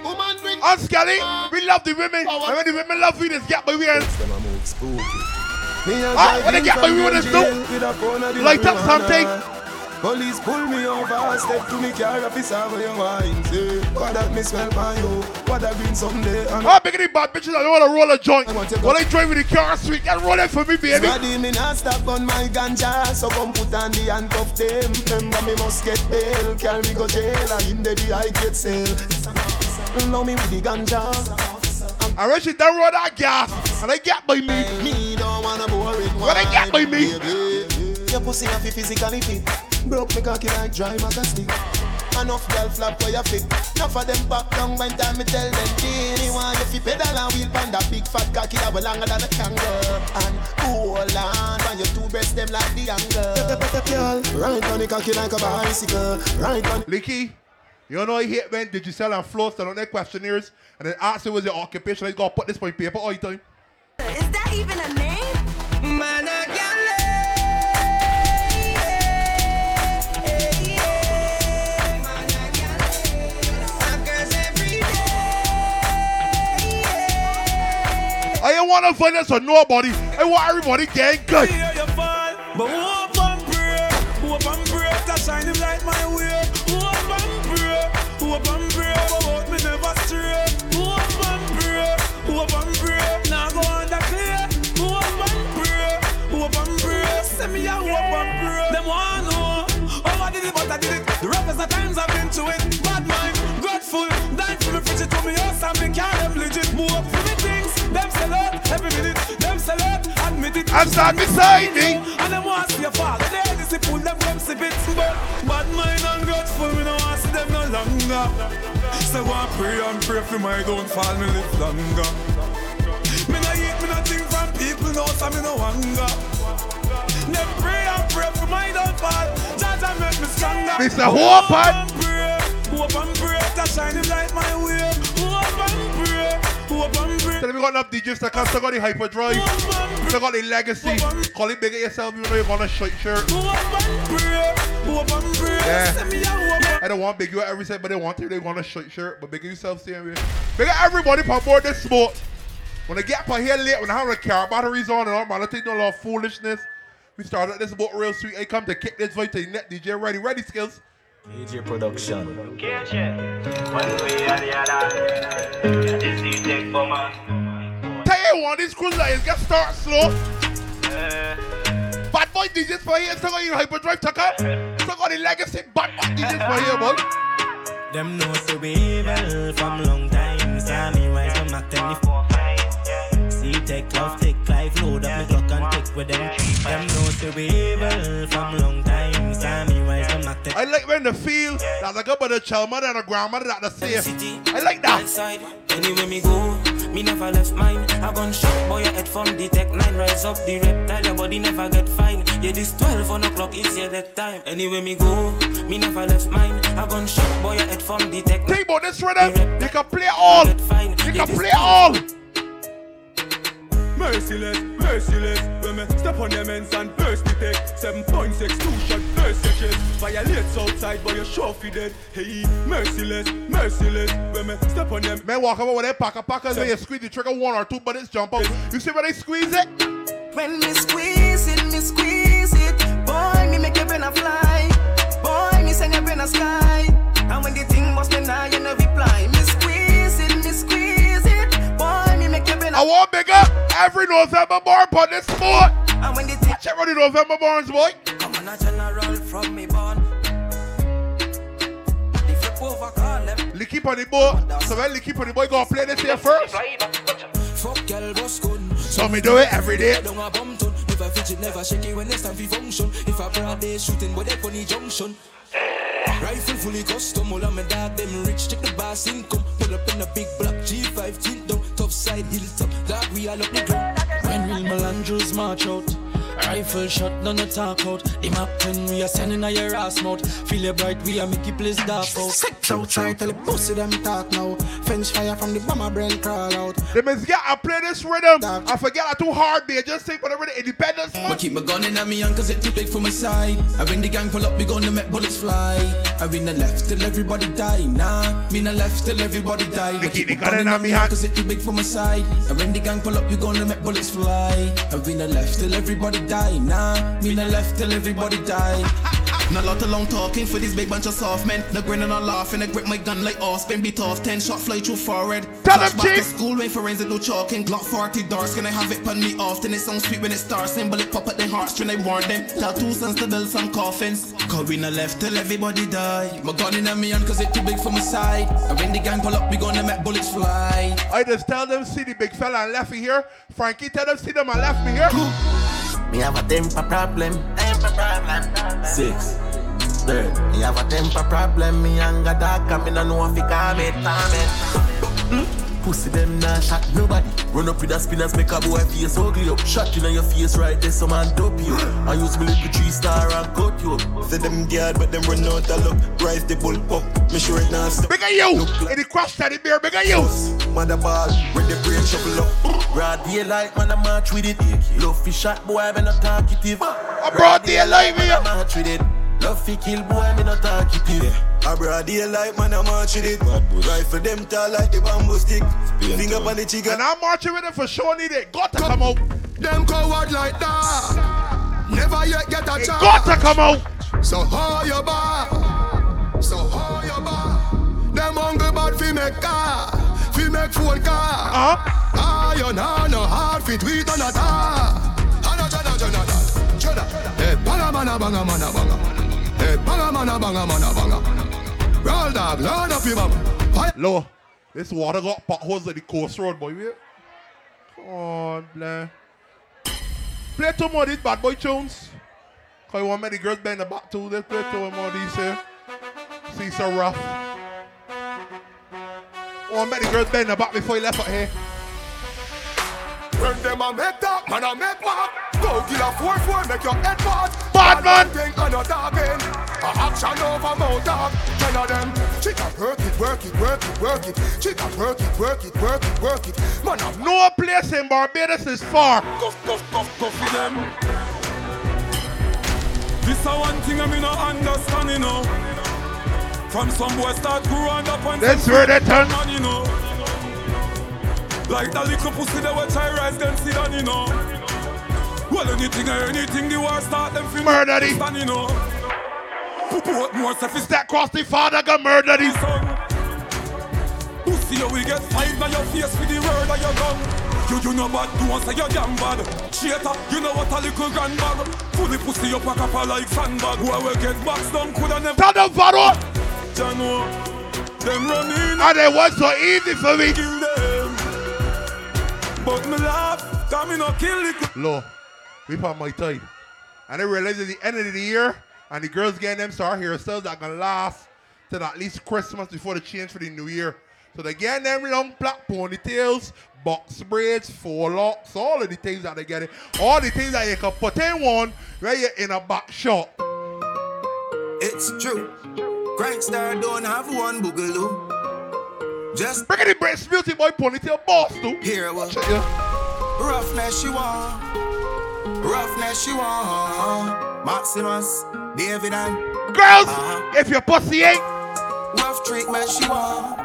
Woman bring. Us, Skelly, we love the women. And when the women love we, just get by we and Them a move spooky. Ah, when they get by we with us do. Light up something. Police pull me over, step to me car, officer, where you wine, say What that me smell by you, what that green someday and Ah, big of the bad bitches, I don't want to roll a joint. While they drive with the car sweet, get roll it for me, baby. Squaddy, me not stop on my ganja So come put on the handcuff them Remember me must get bail Carry me go jail And in the the I get sale Know me with the ganja I wish you done roll that gas. And they get by me. Me don't wanna bore it When they get by me. Your pussy have physically fit Broke me cocky like dry maca Enough girl flap for your fit. Enough of them back down when time me tell them Teeny want you fi pedal and wheel pan that big fat cocky that way longer than a kangaroo And hold on when your two breasts them like the angle. Right on the cocky like a bicycle. Right on Licky, you know I hate when did you sell and floss on their questionnaires and then ask you was your occupation, I gotta put this on paper all the time. Is that even a name? Want find this for nobody. I want everybody getting good. you fall, but hope and pray, hope and pray shine him like my way. Hope and pray, hope and pray, but about me never stray. Hope and pray, hope and pray, now go under clear. Hope and pray, hope and pray, send me a hope and pray. Them want know how I did it, but I did it. The roughest of times I've been to it. Bad mind, grateful, dying for me, fridge it to me legit. For me things, them And start beside me. And them want to see a fall. They just pull them from the bits. But bad mind and grateful, me no want to see them no longer. So and pray and pray for my downfall, me live longer. Me no eat, me no think from people, no, so me no hunger. Them pray and pray for my downfall. Judge and make me stronger. Mr. Hope and- and pray, hope and pray to shine him like my way. Hope and pray, hope and pray. So we got that can still got the hyperdrive, still got the legacy. Call it bigger yourself, you know you're gonna short shirt. Yeah. I don't want big you every set, but they want to, they want a short shirt, but bigger yourself serious. Bigger everybody on board this sport. When I get up here late, when I have the car batteries on and all, man, I think no lot of foolishness. We started this boat real sweet. I come to kick this voice to the net DJ ready, ready Skillz. DJ Production. Tell you what, this cruise line get start slow. Uh. Bad boy DJs for here, still got your hyperdrive tucker. Still got the legacy bad boy DJs for here, boy. Them know so we evil from long time. Saw me rise from a 24 See take love, take life, load up me clock and take with them. Them know say we evil from long time. Saw me rise them active. I like when the feel that I got by the child mother and the grandmother that the safe. I like that. Side. Anywhere me go, me never left mine. I gun shot boy your head from the tech nine. Rise up the reptile, your body never get fine. Yeah, this 12 on o'clock is your that time. Anywhere me go, me never left mine. I gun shot boy your head from the tech Think about this rhythm. You can play all. You can play all. Merciless, merciless. When me step on them ends and burst the tech. 7.6, two shot, first section. Violates outside, but you're sure fi dead. Hey, merciless, merciless. When me step on them. Man walk over with that packer packers and you squeeze the trigger one or two bullets jump out. You see where they squeeze it? When me squeeze it, me squeeze it. Boy, me make your brain a fly. Boy, me send your brain a sky. And when the thing must be now, you no reply. Me I want big up every November born on this sport. And when the thing Check out November borns, boy. Come on a general from me born. The flip over call them. Licky on the boat. So when Licky on the boy gonna play this here first. Fuck girl, boss gun. So me do it every day. Down a bum ton. Never fidget, never shake it when it's time for function. If I broad day shooting, but they funny junction. Rifle fully custom, all of my dog them rich. Check the boss income. Pull up in a big black G5 tint down, side hilltop. Dog we all up the. When real Melandros march out Rifle shot, none no talk out The map 10, we are sending a your ass mouth Feel it bright, we are make it place dark out Sex outside, tell the pussy them talk now. Fence fire from the bomber brain crawl out. They must get I play this rhythm. I forget I too hard, babe. Just take whatever the independence. I keep my gun in at me hand cause it too big for my side. I when the gang pull up, we gonna make bullets fly. I win the left till everybody die. Nah, me the left till everybody die. I keep my gun in at me hand cause it too big for my side. I when the gang pull we gonna make bullets fly. I win the left till everybody die. Nah, me the left till everybody die. Not lot of long talking for this big bunch of soft men. No grinning or laughing, I grip my gun like Austin. Beat off 10 shot fly through forehead. Tell them, Flashback to school when forensic do chalking. Glock 40 darts, can I have it pun me often? It sounds sweet when it starts. and it pop at the heartstring, I warn them. Tell two sons to build some coffins. Cause we not left till everybody die. My gun in a me hand cause it too big for my side. And when the gang pull up, we gonna make bullets fly. I just tell them see the big fella and left me here. Frankie tell them see them and left me here. Me have a temper problem. Temper problem. Six. Third. Me have a temper problem. Me anger dark and me no know if it. Calm it. Hmm? Pussy them nah shot nobody. Run up with a spinners, make a boy face ugly up. Shot in your face right there, some man dope you. I use me little three star and cut you up. Say them guard, but them run out of luck. Rise the bull up. Me sure it now stop. Bigger you. In the crash teddy bear, bigger you. Mother ball, with the brain shuffle up. Broad daylight, man, I march with it. Love fi shot, boy, me not talkative. A broad daylight, me. I march with it. Love fi kill, boy, me not talkative. A broad daylight, man, I march with it. Rifle them tall like the bamboo stick. Finger on the trigger. And I'm marching with it for sure. Need it. Got to come out. Them coward like that. Never yet get a It chance. got to come out. So how you bar? So how you bar? Them hungry bad fi make car, fi make phone car. Uh-huh. Ah, you know no hard fi tweet on a tar. Ana jana jana jana jana. Hey, banga mana banga mana banga. Banga mana banga mana banga. Roll dog, load up your mama. Low. This water got potholes at the coast road, boy. Wait. Come on, play. Play two more of these bad boy tunes. Cause you want many girls bend the back too. Let's play two more of these here. See so rough. Want many girls bend the back before you left out here. When them a make talk, man a make walk. Go kill a four four, make your head part. Bad man. Thing and a talking. A action over mouth talk. Tell of them. She can work it, work it, work it, work it. She can work it, work it, work it, work it. Man a No place in Barbados is far. Cuff, cuff, cuff, cuff for them. This a one thing I me no understand, you know. From some boy start growing up and That's where they turn. Man, you know. Like that little pussy that will try rise them sit down, you know. Well, anything or anything, the war start them feel Murder the- stand, you know. Put more sophisticated. That cross the father got murdered. This. Pussy, you will get five now your face with the word of your gun. You, you know bad, do want say you're damn bad. Cheater, you know what a little grand bag. Fully pussy, up a like sandbag. Who will get boxed down, coulda never. Stand up, Varo. Jano, them running. And it was so easy for me. Kill them. But me laugh, cause me no kill it. Low, we put my tie. And they realize at the end of the year, and the girls getting them star hairstyles that gonna last till at least Christmas before the change for the new year. So they getting them long black ponytails, box braids, four locks, all of the things that they getting. All the things that you can put in one where you're in a back shop. It's true. Crankstar don't have one boogaloo. Just bring the breast beauty boy ponytail boss too. Here what? Roughness you want. Roughness you want. Maximus, David and Girls, uh-huh. if your pussy ain't rough treatment she want.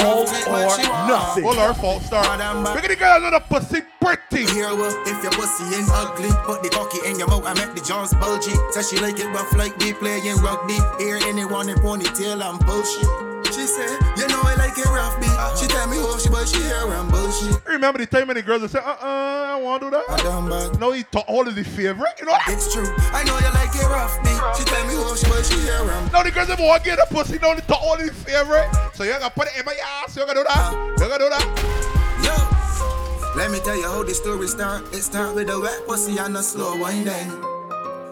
all or nothing. All our fault star. Look at the girl on the pussy pretty. Here well, if your pussy ain't ugly, put the cocky in your mouth. I make the jaws bulgy. Says she like it rough like we playing rugby. Hear anyone in ponytail and bullshit. She said, you know I like it rough, B. Tell me how she but she hear and bullshit. Remember the time when the girls would say, uh-uh, I want to do that? I done back. No, he thought all of the favorite, you know that? It's true. I know you like it rough, B. She tell me how she but she hear and No, the girls want to get a pussy, no, they thought all of the favorite. So you gotta put it in my ass, you gotta do that. You gotta do that. Yo, let me tell you how the story start. It start with a wet pussy and a slow winding.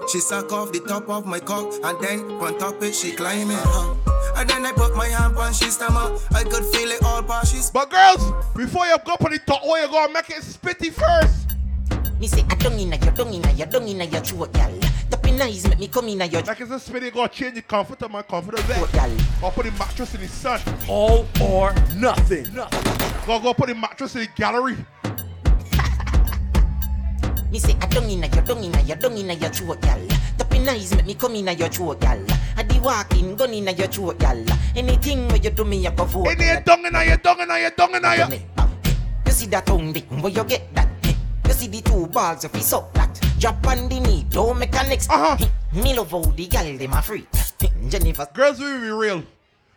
She suck off the top of my cock and then on top it she climb it. Huh? And then I put my hand on she stomach. I could feel it all past she's. But girls, before you go up on the top, where you gonna make it spitty first? Me say, I don't inna your, don't inna your, don't inna your throat, gal. Tapping eyes make me come inna your. Like it's a spitty, you gotta change the comfort of my comforter bed. Or put the mattress in the sun. All or nothing. Go go put the mattress in the gallery. Me say, I don't inna your, don't inna your, don't inna your throat, gal. Tapping eyes make me come inna your throat, gal. I the walking gun inna your throat, gal. Anything where you do me, I go for. In your tongue, inna your tongue, inna your tongue, inna your. You see that tongue, dick, where you get that? You see the two balls if you suck that. Drop on the knee, don't mechanics. Uh-huh. Me love how the gal them a free. Jennifer. Girls, we be real.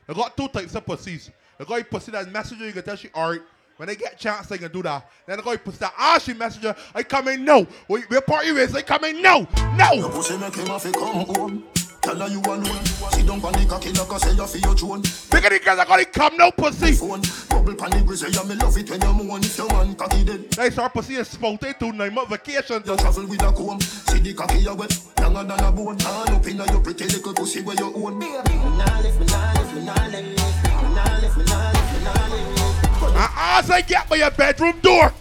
They got two types of pussies. They got a pussy that messenger, you can tell she alright. When they get a chance, they can do that. Then they got a pussy that she messenger, I come in no. We, we party with, I come in no. No. Your pussy make him have to come home. Tell her you alone. Sit down on the cocky like I say you feel your drone. Big of the girls, I got it come no pussy. Phone. Bubble pan the grizzly, yeah, me love it when you moan. If your man cocky dead. Nice, our pussy is spouted to nine month vacation. You travel with a comb. See the cocky you wet. Longer than a bone. Hand up inna your pretty little pussy where you own. Nah, lift me, nah, lift me, nah, lift me, nah, lift me, nah, lift me, nah, lift me. And as I get by your bedroom door.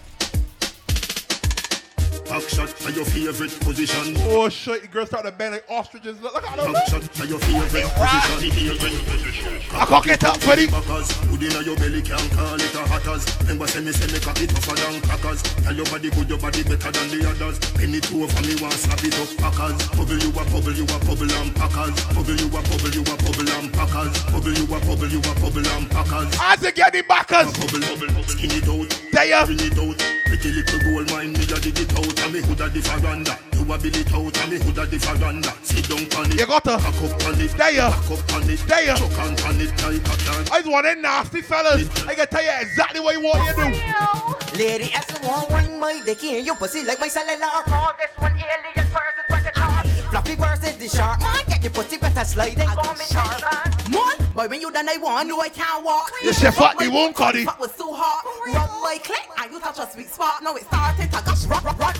Back shot for your favorite position. Oh shit, you girls start to bend like ostriches. Look, look at them. Back shot for your favorite position. I can't get up, buddy. Backers, Hood inna your belly can't call it a hatters. Remember say me say me cock it tougher than crackers. Tell your body good, your body better than the others. Penny two for me want slap it up packers. Bubble you a bubble, you a bubble and packers. Bubble you a bubble, you a bubble and packers. Bubble you a bubble, you a bubble and packers. I get the backers. Bubble, bubble, skin it out. There. Uh, Bring it out. Pretty little gold mine, me a dig it out. And me hood a the veranda. You a build it out, and me hood a the veranda. Sit down on it. You got her. Back up on it. There. Back up on it. There. Chuck on on it like a can. I just want them nasty fellas. I can tell you exactly what you want you to do. Lady, as the one wine my dick in your pussy like my cellular. Call this one alien versus what the chart. Floppy the shark. Man, get your pussy better sliding. Call me Tarzan. Man, boy, when you done, I want you, I can't walk. You say fuck the womb, Cuddy. Fuck was too hot. Rub my clit, and you touch a sweet spot. Now it started to gush. Run, run, run.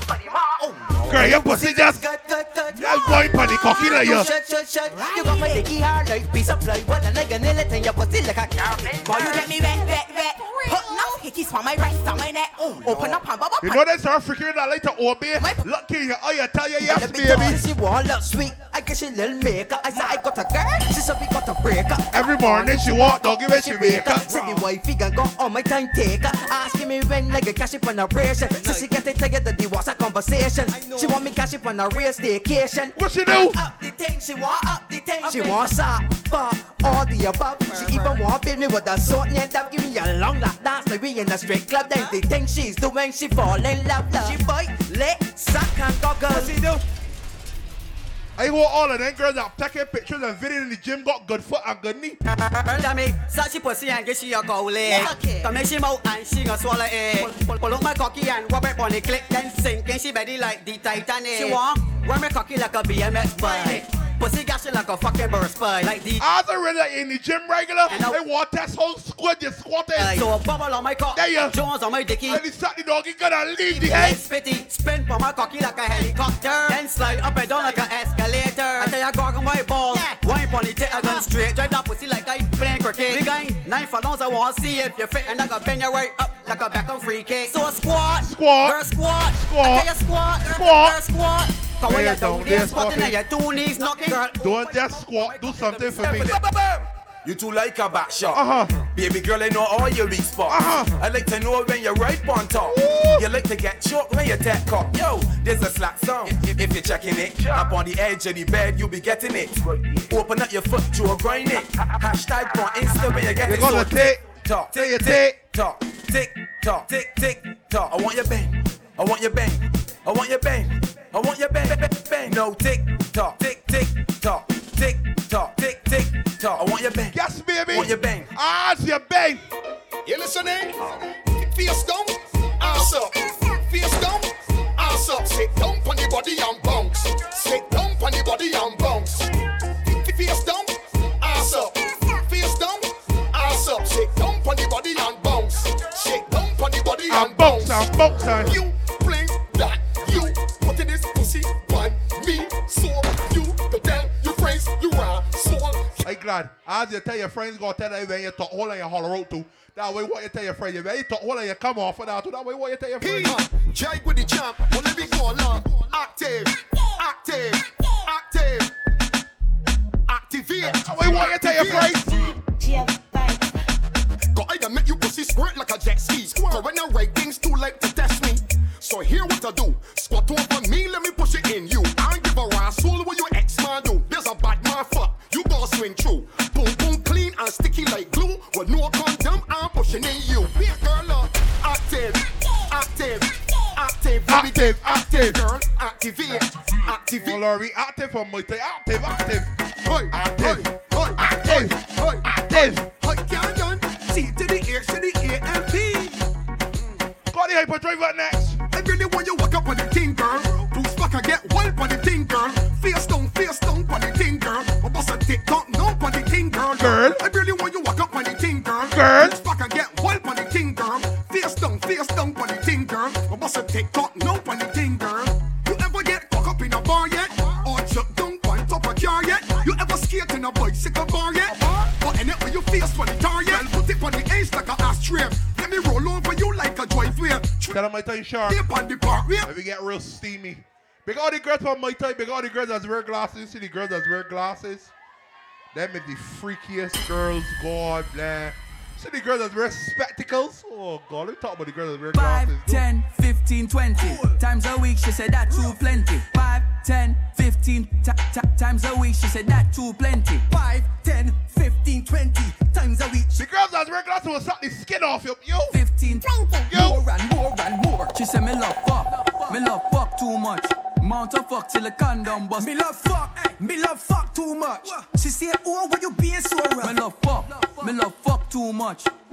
Oh, Girl, your pussy just. good, good, good. That's wine pan the cocky like you. Shut, shut, shut. You got my dicky hard like piece of plywood, and I can nail it in your pussy like a carpet. Boy, you get me wet, wet, wet. Put no hickeys for my breast on my neck. Oh, Open up and bubble. You know that South African that like to obey? Look in your eye, I tell you yes, Let me tell you, baby. She want look sweet. I guess she little maker. I said I got a girl. She said we got a breaker. Every morning she walk, dog, give it she wake up. Said the wifey gon' go on my time taker. Asking me when like a cash up on a pressure. So she get it that the was a conversation. She want me cash up on a real staycation. What she do? Up the thing, she want up the thing. She want sock, fuck, all the above. She even want build me with a sword and up. Give me a long lap dance like we in a straight club. Then the thing she's doing, she fall in love. love. She bite, lick, suck and goggle. What she do? I want all of them girls that taking pictures and video in the gym got good foot and good knee. Tell me, such a pussy and get she a go leg. Come make she mouth and she gonna swallow it. Pull, pull, pull up my cocky and rub it on the click, then sink in she belly like the Titanic. She want wear my cocky like a BMX bike. Pussy gashing like a fucking burst pipe. Like the a really in the gym regular, and I want test whole squad, you squat it. So a bubble on my cock, There you. Jones on my dicky. And the Saturday dog, he gonna leave the Head spitty, spin for my cocky like a helicopter. Then slide up and down like an escalator. I tell ya, gog on my balls. Wine pon the tip, I gun straight. Drive that pussy like I playing cricket. Big guy, nine for I want to see if you're fit. And I got bend your right up like a back on free kick. So a squat, Squat. girl squat, Squat. I tell ya, squat, girl, Squat. girl squat. Cause when you're down down there there squatting and your two knees knocking. Don't just squat, do something for me. You too like a back shot. Uh-huh. Baby girl, I know all your weak spots. Uh-huh. I like to know when you're right on top. You like to get choked when you tap cock. Yo, there's a slap song. If, if you're checking it, up on the edge of the bed, you'll be getting it. Open up your foot to a grind it. Hashtag on Insta when you get You it. gonna tick, tock, Say tick, tock, tick, tock, tick, tick, tock. I want your bang. I want your bang. I want your bang. I want your bang, bang, bang. No tick, tock, tick, tick, tock, tick, tock, tick, tick, tock. I want your bang. Yes, baby. I want your bang. As your bang. You listening? Face down, ass up. Face down, ass up. Sit down on the body and bounce. Sit down on the body and bounce. Face down, ass up. Face down, ass up. Sit down on the body and bounce. Sit down on the body and bounce. And bounce and You Hey, glad. As you tell your friends, go tell them when you talk hole and you holler out to. That way, what you tell your friend, you you talk hole and you come off of that too. That way, what you tell your friend. Jake with the champ, well let me go along. Active, active, active. Activate. Wait, what you tell your friends? Go either make you pussy squirt like a jet ski. Cause when I write things too late to test me. So here what I do. Squat over me, let me push it in you. Active. Active. Girl, activate, activate. Oh, Lord, we active for my thing. Active, active. Hey, Active. hey, Active. hey, Active. hey, can't done. C to the H to the A and. Got the hyperdrive next. I really want you walk up on the thing, girl. Bruce back and get wild on the thing, girl. Face down, face down on the thing, girl. I bust a tick tock, no on the thing, girl. Girl. I really want you walk up on the thing, girl. Girl. Bruce back and get wild on the thing, girl. Face down, face down on the. A tick tock, no the thing, girl. You ever get caught up in a bar yet? Or chuck down on top of car yet? You ever skate in a bicycle bar yet? Or any when you face on the tar yet? Put it on the edge like a ashtray. Let me roll over you like a driveway. Tell them my time sharp. Dip on the bar, yeah. Let me get real steamy. Big all the girls on my type, big all the girls that wear glasses. You See the girls that wear glasses? Them is the freakiest girls, God bless. See the girls that wear spectacles? Oh God, let me talk about the girls that wear Five, glasses. 10, 15, 20 times a week. She said that too plenty. Five, 10, 15 ti- ti- times a week. She said that too plenty. Five, 10, 15, 20 times a week. The girls that wear glasses will suck the skin off your you. Yo. 15, 20 Yo. more and more and more. She said me love fuck, me love fuck too much. Mount a fuck till the condom bust. Me love fuck, me love fuck too much. She say, oh, why you being so rough? Me love fuck, me love fuck too much.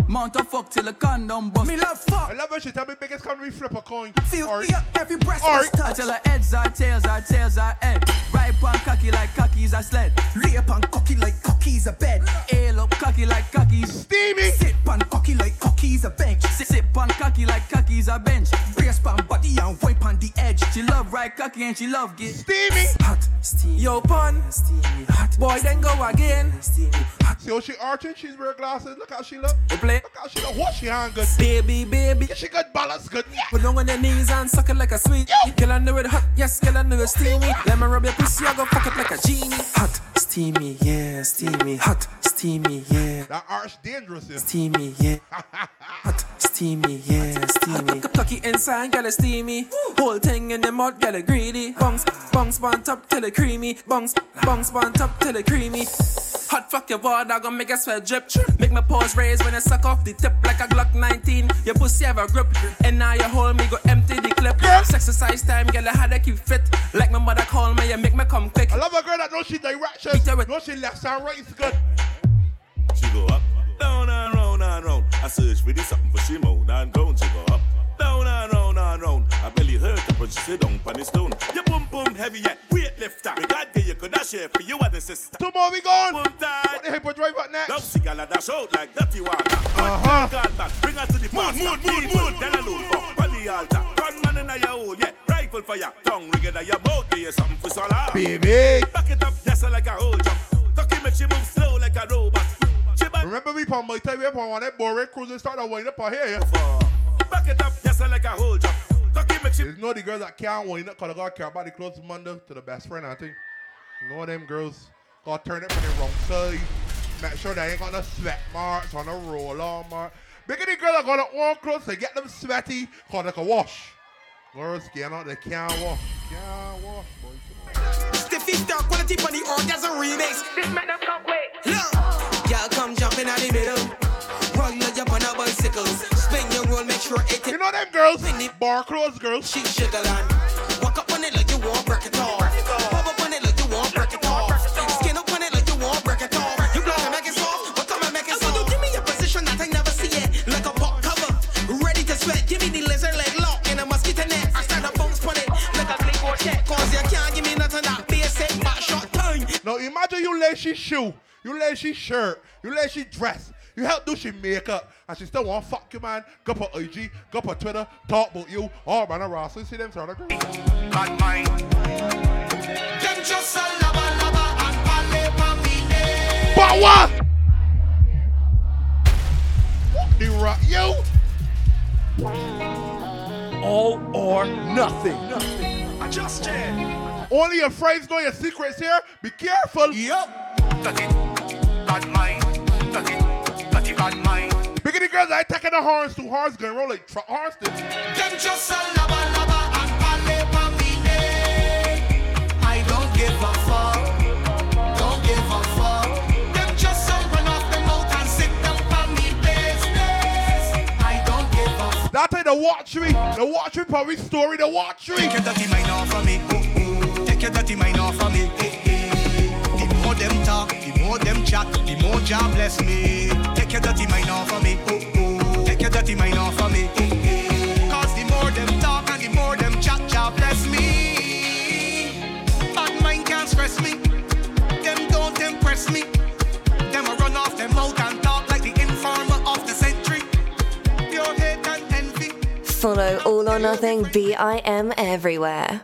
Mount a fuck till the condom bust. Me love fuck. I love when she tell me biggest country flip a coin. Feel Alright. me up every breast Alright. was I tell her heads are tails, are tails are head. Right pan cocky like cockies a sled. Lay up and cocky like cockies a bed. Ale up cocky like cockies. Steamy. Sit pan cocky like cockies a bench. Sit, sit pan cocky like cockies a bench. Brace pan body and wipe on the edge. She love right cocky and she love get Steamy. Hot, steamy. Yo, pun. Steamy. Hot. Boy, then go again. Steamy. See how she arching? She's wearing glasses. Look how she look. Play. Look how she look. What she hand good? Baby, baby. She good balance good. Yeah. Put down on your knees and suck it like a sweet. Girl, I know it hot, yes, girl, I know it steamy. Let me rub your pussy, I go fuck it like a genie. Hot, steamy, yeah, steamy. Hot, steamy, yeah. That arch dangerous. Yeah. Steamy, yeah. Hot, steamy, yeah, steamy. Cocky inside, girl, it's steamy. Whole thing in the mud, girl, it greedy. Bungs, bungs, on top till it creamy. Bungs, bungs, on top till it creamy. Hot fuck your water, gonna make a sweat drip. Make my paws raise when I suck off the tip like a Glock 19. Your pussy have a grip, and now you hold me, go empty the clip. Exercise time, girl, I had to keep fit. Like my mother call me, you make me come quick. I love a girl that knows she direction. Beat her with- Knows she left and right is good. She go up, down and round and round. I search for this something for she moan and ground. She go up, down and round and round. I belly hurt her, but she sit down on the stone. You boom boom heavy yet weight lifter. We got get you could dash here for you and the sister. Two more we gone. Boom tight. What the hell, drive up next? Love cigar dash out like dirty water. Uh-huh. Girl back, bring her to the pastor. Mood, mood, mood, Then alone for on the altar. Gun man in your hole, yeah. Rifle for your tongue, ring it at your mouth, give you something for swallow. Baby. Back it up, yes, like a whole jump. Tucky make she move slow like a robot. She back, Remember me from my time, we upon one that boring cruising start to wind up on here. Yeah? back it up, yes, like a whole jump. Tucky make she There's no the girls that can't wind up because they got care about the clothes Monday to the best friend, I think. You know them girls got turn it from the wrong side. Make sure they ain't got no sweat marks on the roll on mark. Big of the girls that got their own clothes, they get them sweaty because they can wash. Girls cannot, they can't wash. Can't wash, boy. Stiffy stock quality on the orgasm remix. This man don't it You know them girls? Bar clothes girls. She sugar land. Walk up on it like you want break it off. Pop up on it like you want break it off. Skin up on it like you want break it off. You block and make it soft. What come and make it soft? Give me a position that I never see it. Like a pop cover. Ready to sweat. Give me the lizard leg lock in a mosquito net. I stand up bounce on it like a clipboard check. Cause you can't give me nothing that basic but short time. Now imagine you lace she shoe, you lace she shirt, you lace she dress, you help do she makeup, and she still want fuck you man. Go for IG, go for Twitter, talk about you, all man around. So you see them sort of girls. Bad mind. Them just a lava lava and pale for me day. But what? What the rock, yo? All or nothing. Just check. Only your friends know your secrets here. Be careful. Yup. Bad mind. Girls I taking the horns to horns gonna roll like truck horns. Them just a lava lava and for. I don't give a fuck. Don't give a fuck. Them just a run off the mouth and sit down for me business. I don't give a fuck. That the watch me, the watch me probably story, the watch me. Take your dirty mind off of me. Take your dirty mind off of me. The more them talk, the more them chat, the more bless me. Take your dirty mind off of me. Take your dirty mind off of me. Cause the more them talk and the more them chat, bless me. Bad mind can't stress me. Them don't impress me. Them run off them mouth and talk like the informer of the century. Pure hate and envy. Follow All or Nothing BIM everywhere.